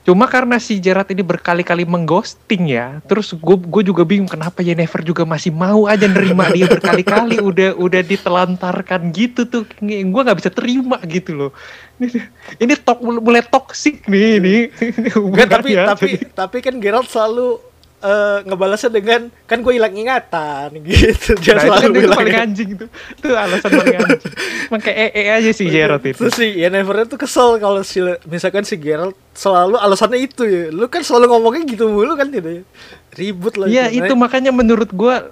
Cuma karena si Gerard ini berkali-kali mengghosting ya, terus gue gue juga bingung kenapa Yennefer juga masih mau aja nerima dia berkali-kali udah udah ditelantarkan gitu tuh, gue nggak bisa terima gitu loh. Ini, ini tok mulai toksik nih ini. Enggak, tapi hubungannya. tapi tapi kan Geralt selalu eh, ngebalasnya dengan kan gue hilang ingatan gitu dia Nah, itu kan selalu itu bilang paling anjing itu. Itu alasan paling anjing. Pakai ee aja si Gerard itu. Terus si Yennefer tuh kesel kalau si misalkan si Geralt selalu alasannya itu ya. Lu kan selalu ngomongnya gitu mulu kan gitu ya. Ribut lah. Iya itu makanya menurut gua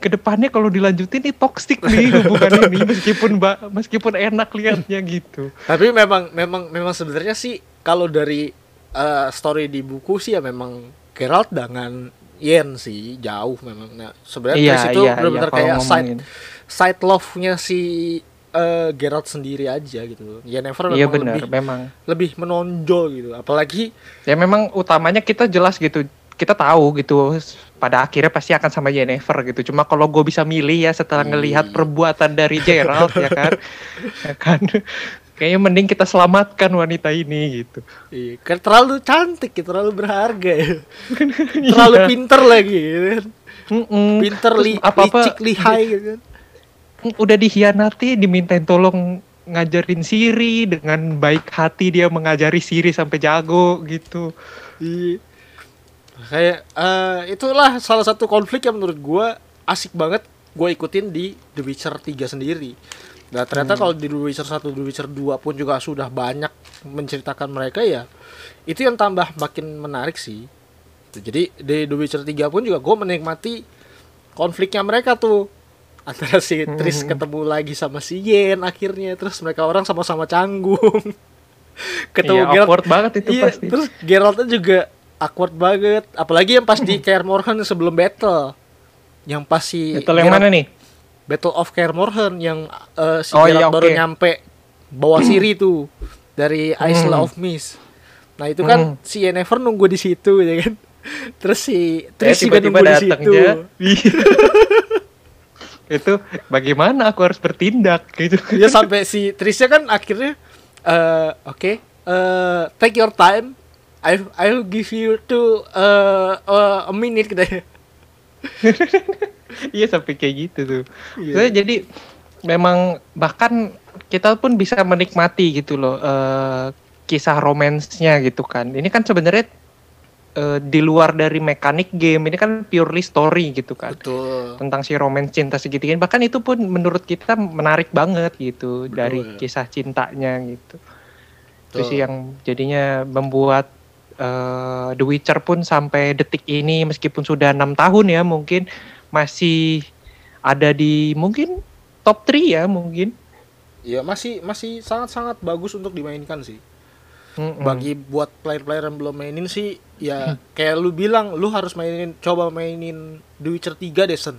ke depannya kalau dilanjutin ini toksik nih hubungan ini meskipun mbak meskipun enak liatnya gitu. Tapi memang memang memang sebenarnya sih kalau dari eh, story di buku sih ya memang Geralt dengan Yen sih jauh memang. Nah, sebenarnya Iya itu iya benar-benar iya kayak side ngomongin. side love-nya si eh, Geralt sendiri aja gitu. Yennefer Iya memang benar lebih memang. lebih menonjol gitu. Apalagi Ya memang utamanya kita jelas gitu kita tahu gitu pada akhirnya pasti akan sama Yennefer gitu. Cuma kalau gue bisa milih ya setelah Iya. ngelihat perbuatan dari Gerald ya kan, ya kan, kayaknya mending kita selamatkan wanita ini gitu. iya, kan terlalu cantik, ya, terlalu berharga ya. terlalu Iya. pinter lagi gitu kan. Mm-mm. Pinter Terus li, apa-apa licik lihai gitu kan. udah dikhianati dimintain tolong ngajarin Siri dengan baik hati dia mengajari Siri sampai jago gitu. Iya. Kayak eh, itulah salah satu konflik yang menurut gua asik banget gue ikutin di The Witcher 3 sendiri. Nah, ternyata kalau di The Witcher 1, The Witcher 2 pun juga sudah banyak menceritakan mereka ya. Itu yang tambah makin menarik sih. Jadi di The Witcher 3 pun juga gue menikmati konfliknya mereka tuh antara si Triss ketemu lagi sama si Yen akhirnya terus mereka orang sama-sama canggung ketemu Iya, Geralt awkward banget itu iya, pasti. terus Geraltnya juga awkward banget apalagi yang pas di Kaer Morhen sebelum battle yang pas si Itu yang Geralt- mana nih? Battle of Kaer Morhen yang eh, si Oh, Geralt iya, baru oke. nyampe bawa Siri tuh dari Isla Hmm. of Mist. Nah itu kan Hmm. si Yennefer nunggu di situ ya kan. Terus si Eh, Triss juga nunggu di situ. dia. itu bagaimana aku harus bertindak gitu. Ya sampai si Trissnya kan akhirnya eh oke eh, take your time. I I'll give you to eh, eh, a minute gitu ya. Iya sampai kayak gitu tuh. Soalnya jadi memang bahkan kita pun bisa menikmati gitu loh eh, kisah romansnya gitu kan. Ini kan sebenarnya eh, di luar dari mekanik game ini kan purely story gitu kan. Betul. Tentang si romance cinta segitiga bahkan itu pun menurut kita menarik banget gitu Betul. dari kisah cintanya gitu. Itu Betul. sih yang jadinya membuat eh, The Witcher pun sampai detik ini meskipun sudah enam tahun ya mungkin masih ada di mungkin top 3 ya mungkin. Ya masih masih sangat-sangat bagus untuk dimainkan sih. Mm-mm. bagi buat player-player yang belum mainin sih ya kayak lu bilang lu harus mainin coba mainin The Witcher 3 deh Sen.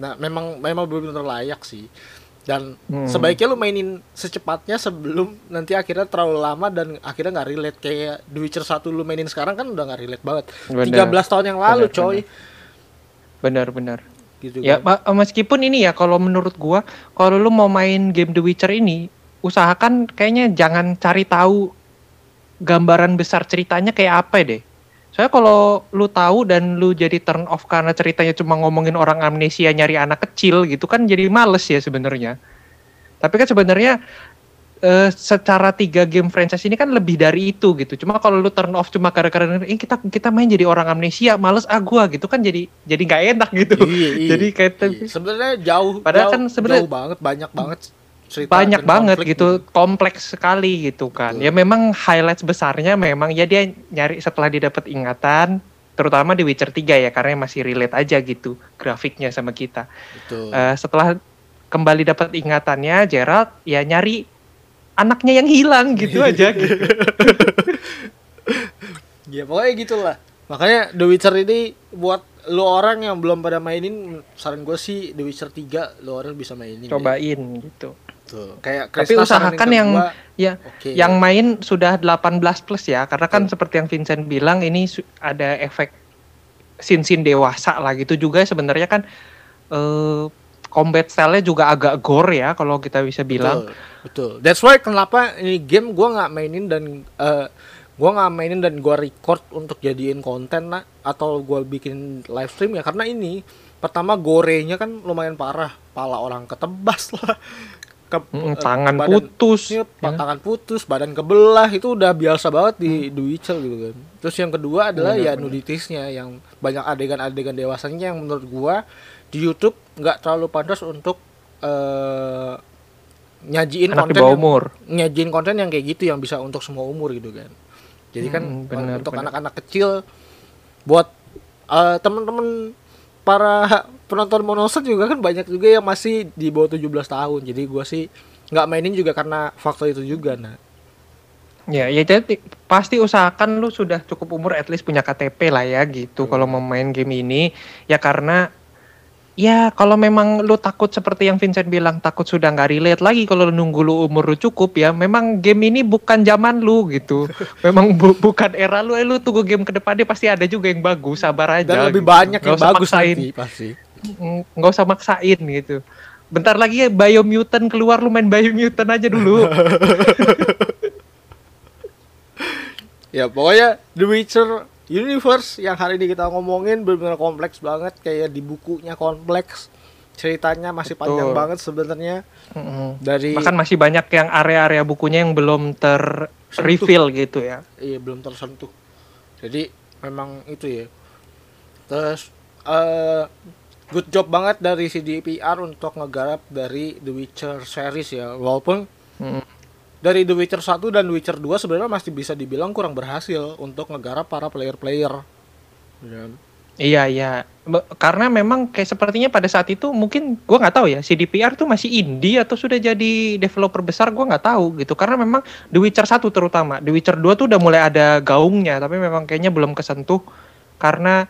Nah, memang memang benar-benar layak sih. Dan Hmm. sebaiknya lu mainin secepatnya sebelum nanti akhirnya terlalu lama dan akhirnya nggak relate kayak The Witcher 1 lu mainin sekarang kan udah nggak relate banget. Benar. 13 tahun yang lalu, Benar, coy. Benar-benar. Gitu Ya kan. ma- meskipun ini ya kalau menurut gua kalau lu mau main game The Witcher ini usahakan kayaknya jangan cari tahu gambaran besar ceritanya kayak apa deh. Soalnya kalau lu tahu dan lu jadi turn off karena ceritanya cuma ngomongin orang amnesia nyari anak kecil gitu kan jadi males ya sebenarnya. Tapi kan sebenarnya eh, secara tiga game franchise ini kan lebih dari itu gitu. Cuma kalau lu turn off cuma gara-gara eh, kita kita main jadi orang amnesia, males ah gua gitu kan jadi jadi nggak enak gitu. Iya, iya. Jadi kayak Iya. sebenarnya jauh Padahal jauh, kan sebenarnya- jauh banget banyak banget cerita banyak banget konflik gitu, kompleks sekali gitu kan. Betul. Ya memang highlights besarnya memang ya dia nyari setelah didapat ingatan terutama di Witcher 3 ya karena masih relate aja gitu grafiknya sama kita. Betul. Eh, setelah kembali dapat ingatannya Gerald ya nyari anaknya yang hilang gitu aja gitu. Ya pokoknya gitulah. Makanya The Witcher ini buat lu orang yang belum pada mainin saran gue sih The Witcher 3 lu orang bisa mainin. deh. Cobain gitu. Tuh. Kayak Tapi usahakan yang gua, ya oke. yang main sudah 18 plus ya karena kan Betul. seperti yang Vincent bilang ini ada efek sin-sin dewasa lah gitu juga sebenarnya kan eh combat style-nya juga agak gore ya kalau kita bisa bilang. Betul, betul. That's why kenapa ini game gua nggak mainin dan eh, gua nggak mainin dan gua record untuk jadiin konten lah atau gua bikin live stream ya karena ini pertama gorenya kan lumayan parah, pala orang ketebas lah. Ke, eh, tangan badan- putus. Iya, ya. tangan putus, badan kebelah itu udah biasa banget di The Witcher gitu kan. Terus yang kedua adalah Benar, ya benar. nuditisnya yang banyak adegan-adegan dewasanya yang menurut gua di YouTube nggak terlalu pantas untuk eh nyajiin Anak di konten bawah yang, umur. nyajiin konten yang kayak gitu yang bisa untuk semua umur gitu kan. Jadi kan Hmm, benar, untuk benar. anak-anak kecil buat eh, teman-teman para penonton monoset juga kan banyak juga yang masih di bawah 17 tahun. Jadi gua sih nggak mainin juga karena faktor itu juga nah. Ya, ya jadi pasti usahakan lu sudah cukup umur at least punya KTP lah ya gitu Hmm. kalau mau main game ini ya karena ya kalau memang lu takut seperti yang Vincent bilang takut sudah nggak relate lagi kalau lu nunggu lu umur lu cukup ya memang game ini bukan zaman lu gitu memang bu- bukan era lu eh lu tunggu game ke depannya pasti ada juga yang bagus sabar aja Dan lebih gitu. banyak yang bagus nanti pasti. Nggak usah maksain gitu bentar lagi ya Biomutant keluar lu main Biomutant aja dulu Ya pokoknya The Witcher Universe yang hari ini kita ngomongin benar-benar kompleks banget kayak di bukunya kompleks. Ceritanya masih Betul. panjang banget sebenarnya Mm-mm. dari Bahkan masih banyak yang area-area bukunya yang belum ter reveal gitu ya. iya belum tersentuh. Jadi memang itu ya. Terus eh good job banget dari CDPR untuk ngegarap dari The Witcher series ya. Walaupun Mm. dari The Witcher 1 dan The Witcher 2 sebenarnya masih bisa dibilang kurang berhasil untuk ngegarap para player-player. Ya. Iya iya. Be- Karena memang kayak sepertinya pada saat itu mungkin gua nggak tahu ya si DPR tuh masih indie atau sudah jadi developer besar gua nggak tahu gitu. Karena memang The Witcher 1 terutama, The Witcher 2 tuh udah mulai ada gaungnya tapi memang kayaknya belum kesentuh karena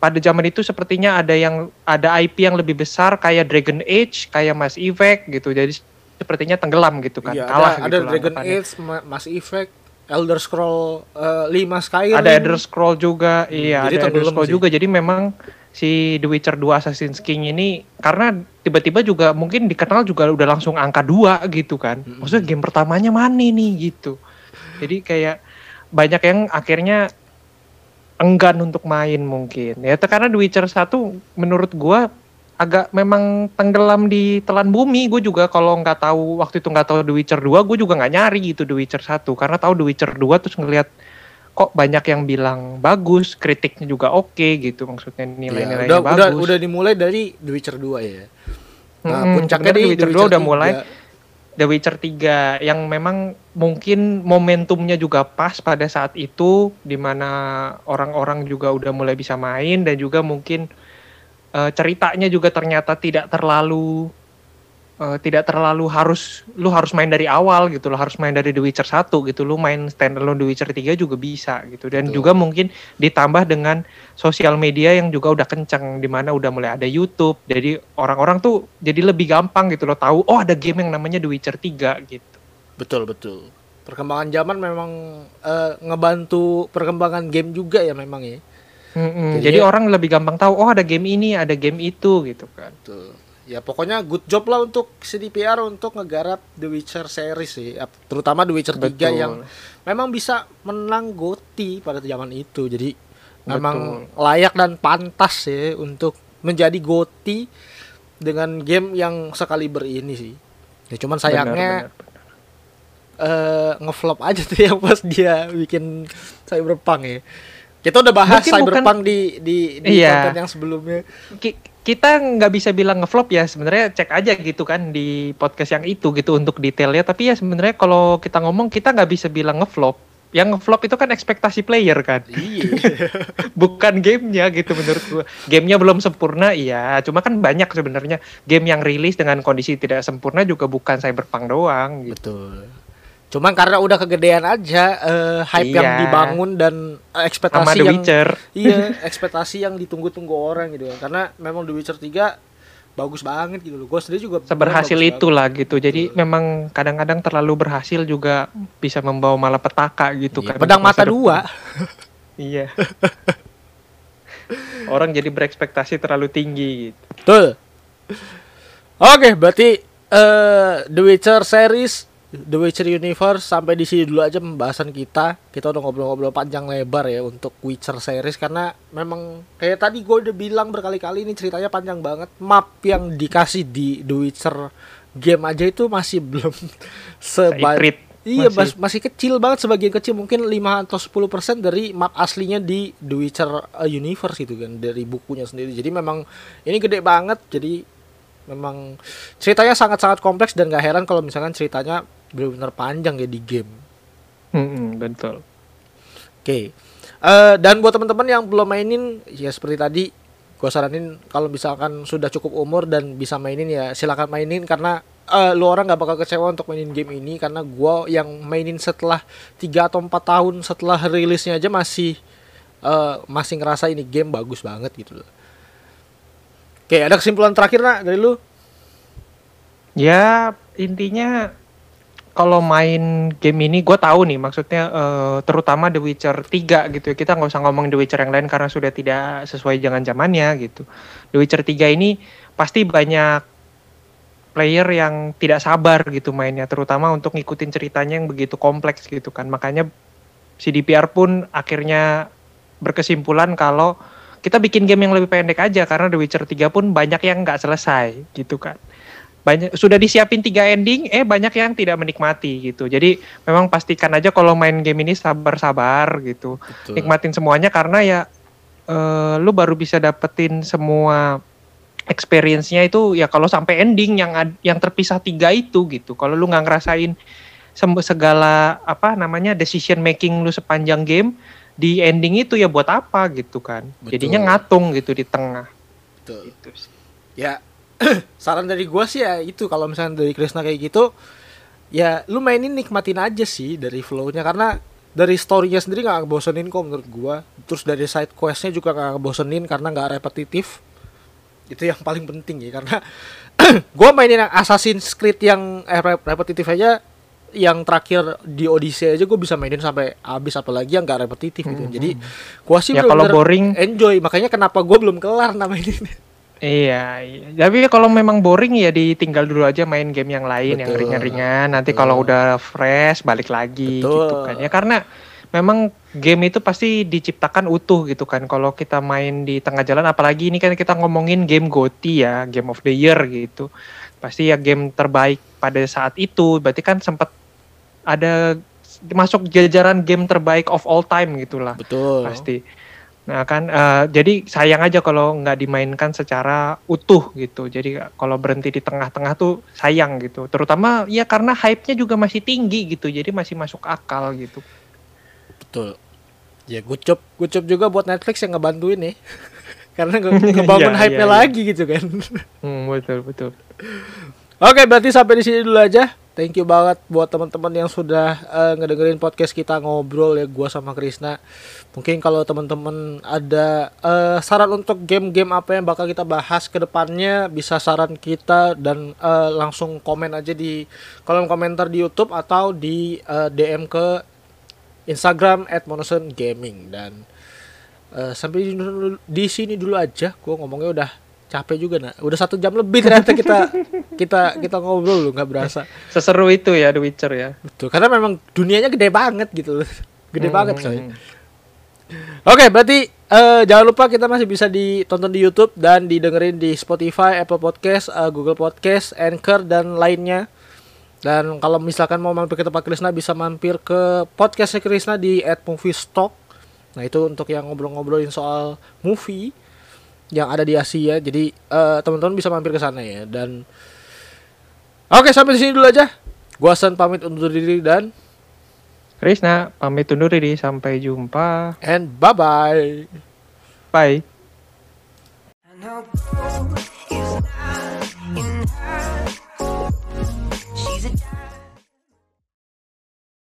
pada zaman itu sepertinya ada yang ada IP yang lebih besar kayak Dragon Age, kayak Mass Effect gitu. Jadi sepertinya tenggelam gitu kan. Iya, Kalah ada, gitu ada lah Dragon. Age, Ma- Mass Effect, Elder Scroll eh, 5 Skyrim. ada Elder Scroll juga, iya jadi ada Elder Scroll sih. juga. Jadi memang si The Witcher 2 Assassin's King ini karena tiba-tiba juga mungkin dikenal juga udah langsung angka 2 gitu kan. Maksudnya game pertamanya mana nih gitu. Jadi kayak banyak yang akhirnya enggan untuk main mungkin. Ya karena The Witcher 1 menurut gua agak memang tenggelam di telan bumi. Gue juga kalau nggak tahu waktu itu nggak tahu The Witcher 2, gue juga nggak nyari gitu The Witcher 1 karena tahu The Witcher 2 terus ngelihat kok banyak yang bilang bagus, kritiknya juga oke gitu maksudnya nilai-nilainya udah, bagus. udah udah dimulai dari The Witcher 2 ya. Nah, Mm-mm, puncaknya di The Witcher 2 udah 3. The Witcher 3 yang memang mungkin momentumnya juga pas pada saat itu di mana orang-orang juga udah mulai bisa main dan juga mungkin eh, ceritanya juga ternyata tidak terlalu eh, tidak terlalu harus lu harus main dari awal gitu lo harus main dari The Witcher 1 gitu lu main standalone The Witcher 3 juga bisa gitu dan Betul. juga mungkin ditambah dengan sosial media yang juga udah kenceng di mana udah mulai ada YouTube jadi orang-orang tuh jadi lebih gampang gitu lo tahu oh ada game yang namanya The Witcher 3 gitu Betul, betul. Perkembangan zaman memang eh, ngebantu perkembangan game juga ya memang ya. Mm-mm, Jadi jadi ya- orang lebih gampang tahu oh ada game ini ada game itu gitu kan Betul. Ya pokoknya good job lah untuk CDPR untuk ngegarap The Witcher series sih. Ya, Terutama The Witcher 3 Betul. yang memang bisa menang GOTY pada zaman itu. Jadi memang Betul. layak dan pantas ya untuk menjadi GOTY dengan game yang sekaliber ini sih. Ya cuman sayangnya Benar, benar. eh ngeflop aja tuh yang pas dia bikin Cyberpunk ya. Kita udah bahas Mungkin bukan- Cyberpunk di di, di Iya. konten yang sebelumnya. Ki- kita nggak bisa bilang ngeflop ya sebenarnya cek aja gitu kan di podcast yang itu gitu untuk detailnya. Tapi ya sebenarnya kalau kita ngomong kita nggak bisa bilang ngeflop yang ngeflop itu kan ekspektasi player kan. Iya. bukan gamenya gitu menurut gua. Gamenya belum sempurna iya. Cuma kan banyak sebenarnya game yang rilis dengan kondisi tidak sempurna juga bukan cyberpunk doang gitu. Betul. Cuman karena udah kegedean aja eh, hype yang Iya. dibangun dan eh, ekspektasi sama The yang Witcher iya, ekspektasi yang ditunggu-tunggu orang gitu kan. Karena memang The Witcher 3 bagus banget gitu loh. Gue sendiri juga seberhasil bagus itulah gitu jadi memang kadang-kadang terlalu berhasil juga bisa membawa malapetaka gitu Iya, kan pedang mata dua. Iya. Orang jadi berekspektasi terlalu tinggi gitu. Betul. Oke, berarti eh The Witcher series, The Witcher Universe sampai di sini dulu aja pembahasan kita. Kita udah ngobrol-ngobrol panjang lebar ya untuk Witcher series karena memang kayak tadi gue udah bilang berkali-kali ini ceritanya panjang banget. Map yang dikasih di The Witcher game aja itu masih belum sebanyak. Iya, Masih. masih. masih kecil banget sebagian kecil mungkin 5 atau 10% dari map aslinya di The Witcher uh, Universe gitu kan dari bukunya sendiri. Jadi memang ini gede banget jadi memang ceritanya sangat-sangat kompleks dan gak heran kalau misalkan ceritanya benar-benar panjang ya di game. Mm-mm, betul. Oke. Eh, dan buat teman-teman yang belum mainin ya seperti tadi gue saranin kalau misalkan sudah cukup umur dan bisa mainin ya silakan mainin karena eh, lu orang nggak bakal kecewa untuk mainin game ini karena gua yang mainin setelah 3 atau 4 tahun setelah rilisnya aja masih eh, masih ngerasa ini game bagus banget gitu loh. Oke, ada kesimpulan terakhir nak dari lu? Ya intinya kalau main game ini gue tahu nih maksudnya eh, terutama The Witcher 3 gitu ya. Kita nggak usah ngomong The Witcher yang lain karena sudah tidak sesuai jangan zamannya gitu. The Witcher 3 ini pasti banyak player yang tidak sabar gitu mainnya terutama untuk ngikutin ceritanya yang begitu kompleks gitu kan. Makanya CDPR pun akhirnya berkesimpulan kalau kita bikin game yang lebih pendek aja karena The Witcher 3 pun banyak yang nggak selesai gitu kan. Banyak sudah disiapin tiga ending eh banyak yang tidak menikmati gitu. Jadi memang pastikan aja kalau main game ini sabar-sabar gitu. Betul. nikmatin semuanya karena ya eh, lu baru bisa dapetin semua experience-nya itu ya kalau sampai ending yang yang terpisah tiga itu gitu. Kalau lu nggak ngerasain segala apa namanya decision making lu sepanjang game di ending itu ya buat apa gitu kan Betul. jadinya ngatung gitu di tengah Betul. gitu sih. Ya saran dari gua sih ya itu kalau misalnya dari Krisna kayak gitu ya lu mainin nikmatin aja sih dari flow-nya karena dari story-nya sendiri nggak bosenin kok menurut gua terus dari side quest-nya juga nggak bosenin karena nggak repetitif itu yang paling penting ya karena gua mainin yang Assassin's Creed yang eh, rep- repetitif aja yang terakhir di Odyssey aja gue bisa mainin sampai habis apalagi yang gak repetitif gitu jadi gua sih ya kalau boring enjoy makanya kenapa gue belum kelar nama ini Iya, iya. Tapi kalau memang boring ya ditinggal dulu aja main game yang lain yang Betul. ringan-ringan. Nanti kalau udah fresh balik lagi Betul. gitu kan. Ya karena memang game itu pasti diciptakan utuh gitu kan. Kalau kita main di tengah jalan apalagi ini kan kita ngomongin game GOTY ya, Game of the Year gitu. Pasti ya game terbaik pada saat itu. Berarti kan sempat ada masuk jajaran game terbaik of all time gitulah betul pasti. Nah kan, eh, jadi sayang aja kalau nggak dimainkan secara utuh gitu. Jadi kalau berhenti di tengah-tengah tuh sayang gitu. Terutama ya karena hype-nya juga masih tinggi gitu. Jadi masih masuk akal gitu. Betul. Ya good job juga buat Netflix yang ngebantuin nih. Karena nge- ngebangun Iya, hype-nya iya, iya. lagi gitu kan. Hmm, betul betul. Oke, berarti sampai di sini dulu aja. Thank you banget buat teman-teman yang sudah eh, ngedengerin podcast kita ngobrol ya gua sama Krisna. Mungkin kalau teman-teman ada eh, saran untuk game-game apa yang bakal kita bahas ke depannya bisa saran kita dan eh, langsung komen aja di kolom komentar di YouTube atau di eh, DM ke Instagram @monoson_gaming dan eh, sampai di, sini dulu aja. Gua ngomongnya udah capek juga nah. Udah satu jam lebih ternyata kita kita kita ngobrol loh nggak berasa. Seseru itu ya The Witcher ya. Betul, karena memang dunianya gede banget gitu loh. Gede Hmm, banget hmm, coy. hmm. Oke, berarti eh, jangan lupa kita masih bisa ditonton di YouTube dan didengerin di Spotify, Apple Podcast, eh, Google Podcast, Anchor dan lainnya. Dan kalau misalkan mau mampir ke tempat Krisna bisa mampir ke podcastnya Krisna di @moviestock. Nah, itu untuk yang ngobrol-ngobrolin soal movie yang ada di Asia. Jadi uh, teman-teman bisa mampir ke sana ya. Dan oke sampai di sini dulu aja. Gua San pamit undur diri dan Krisna pamit undur diri. Sampai jumpa. And bye bye. Bye.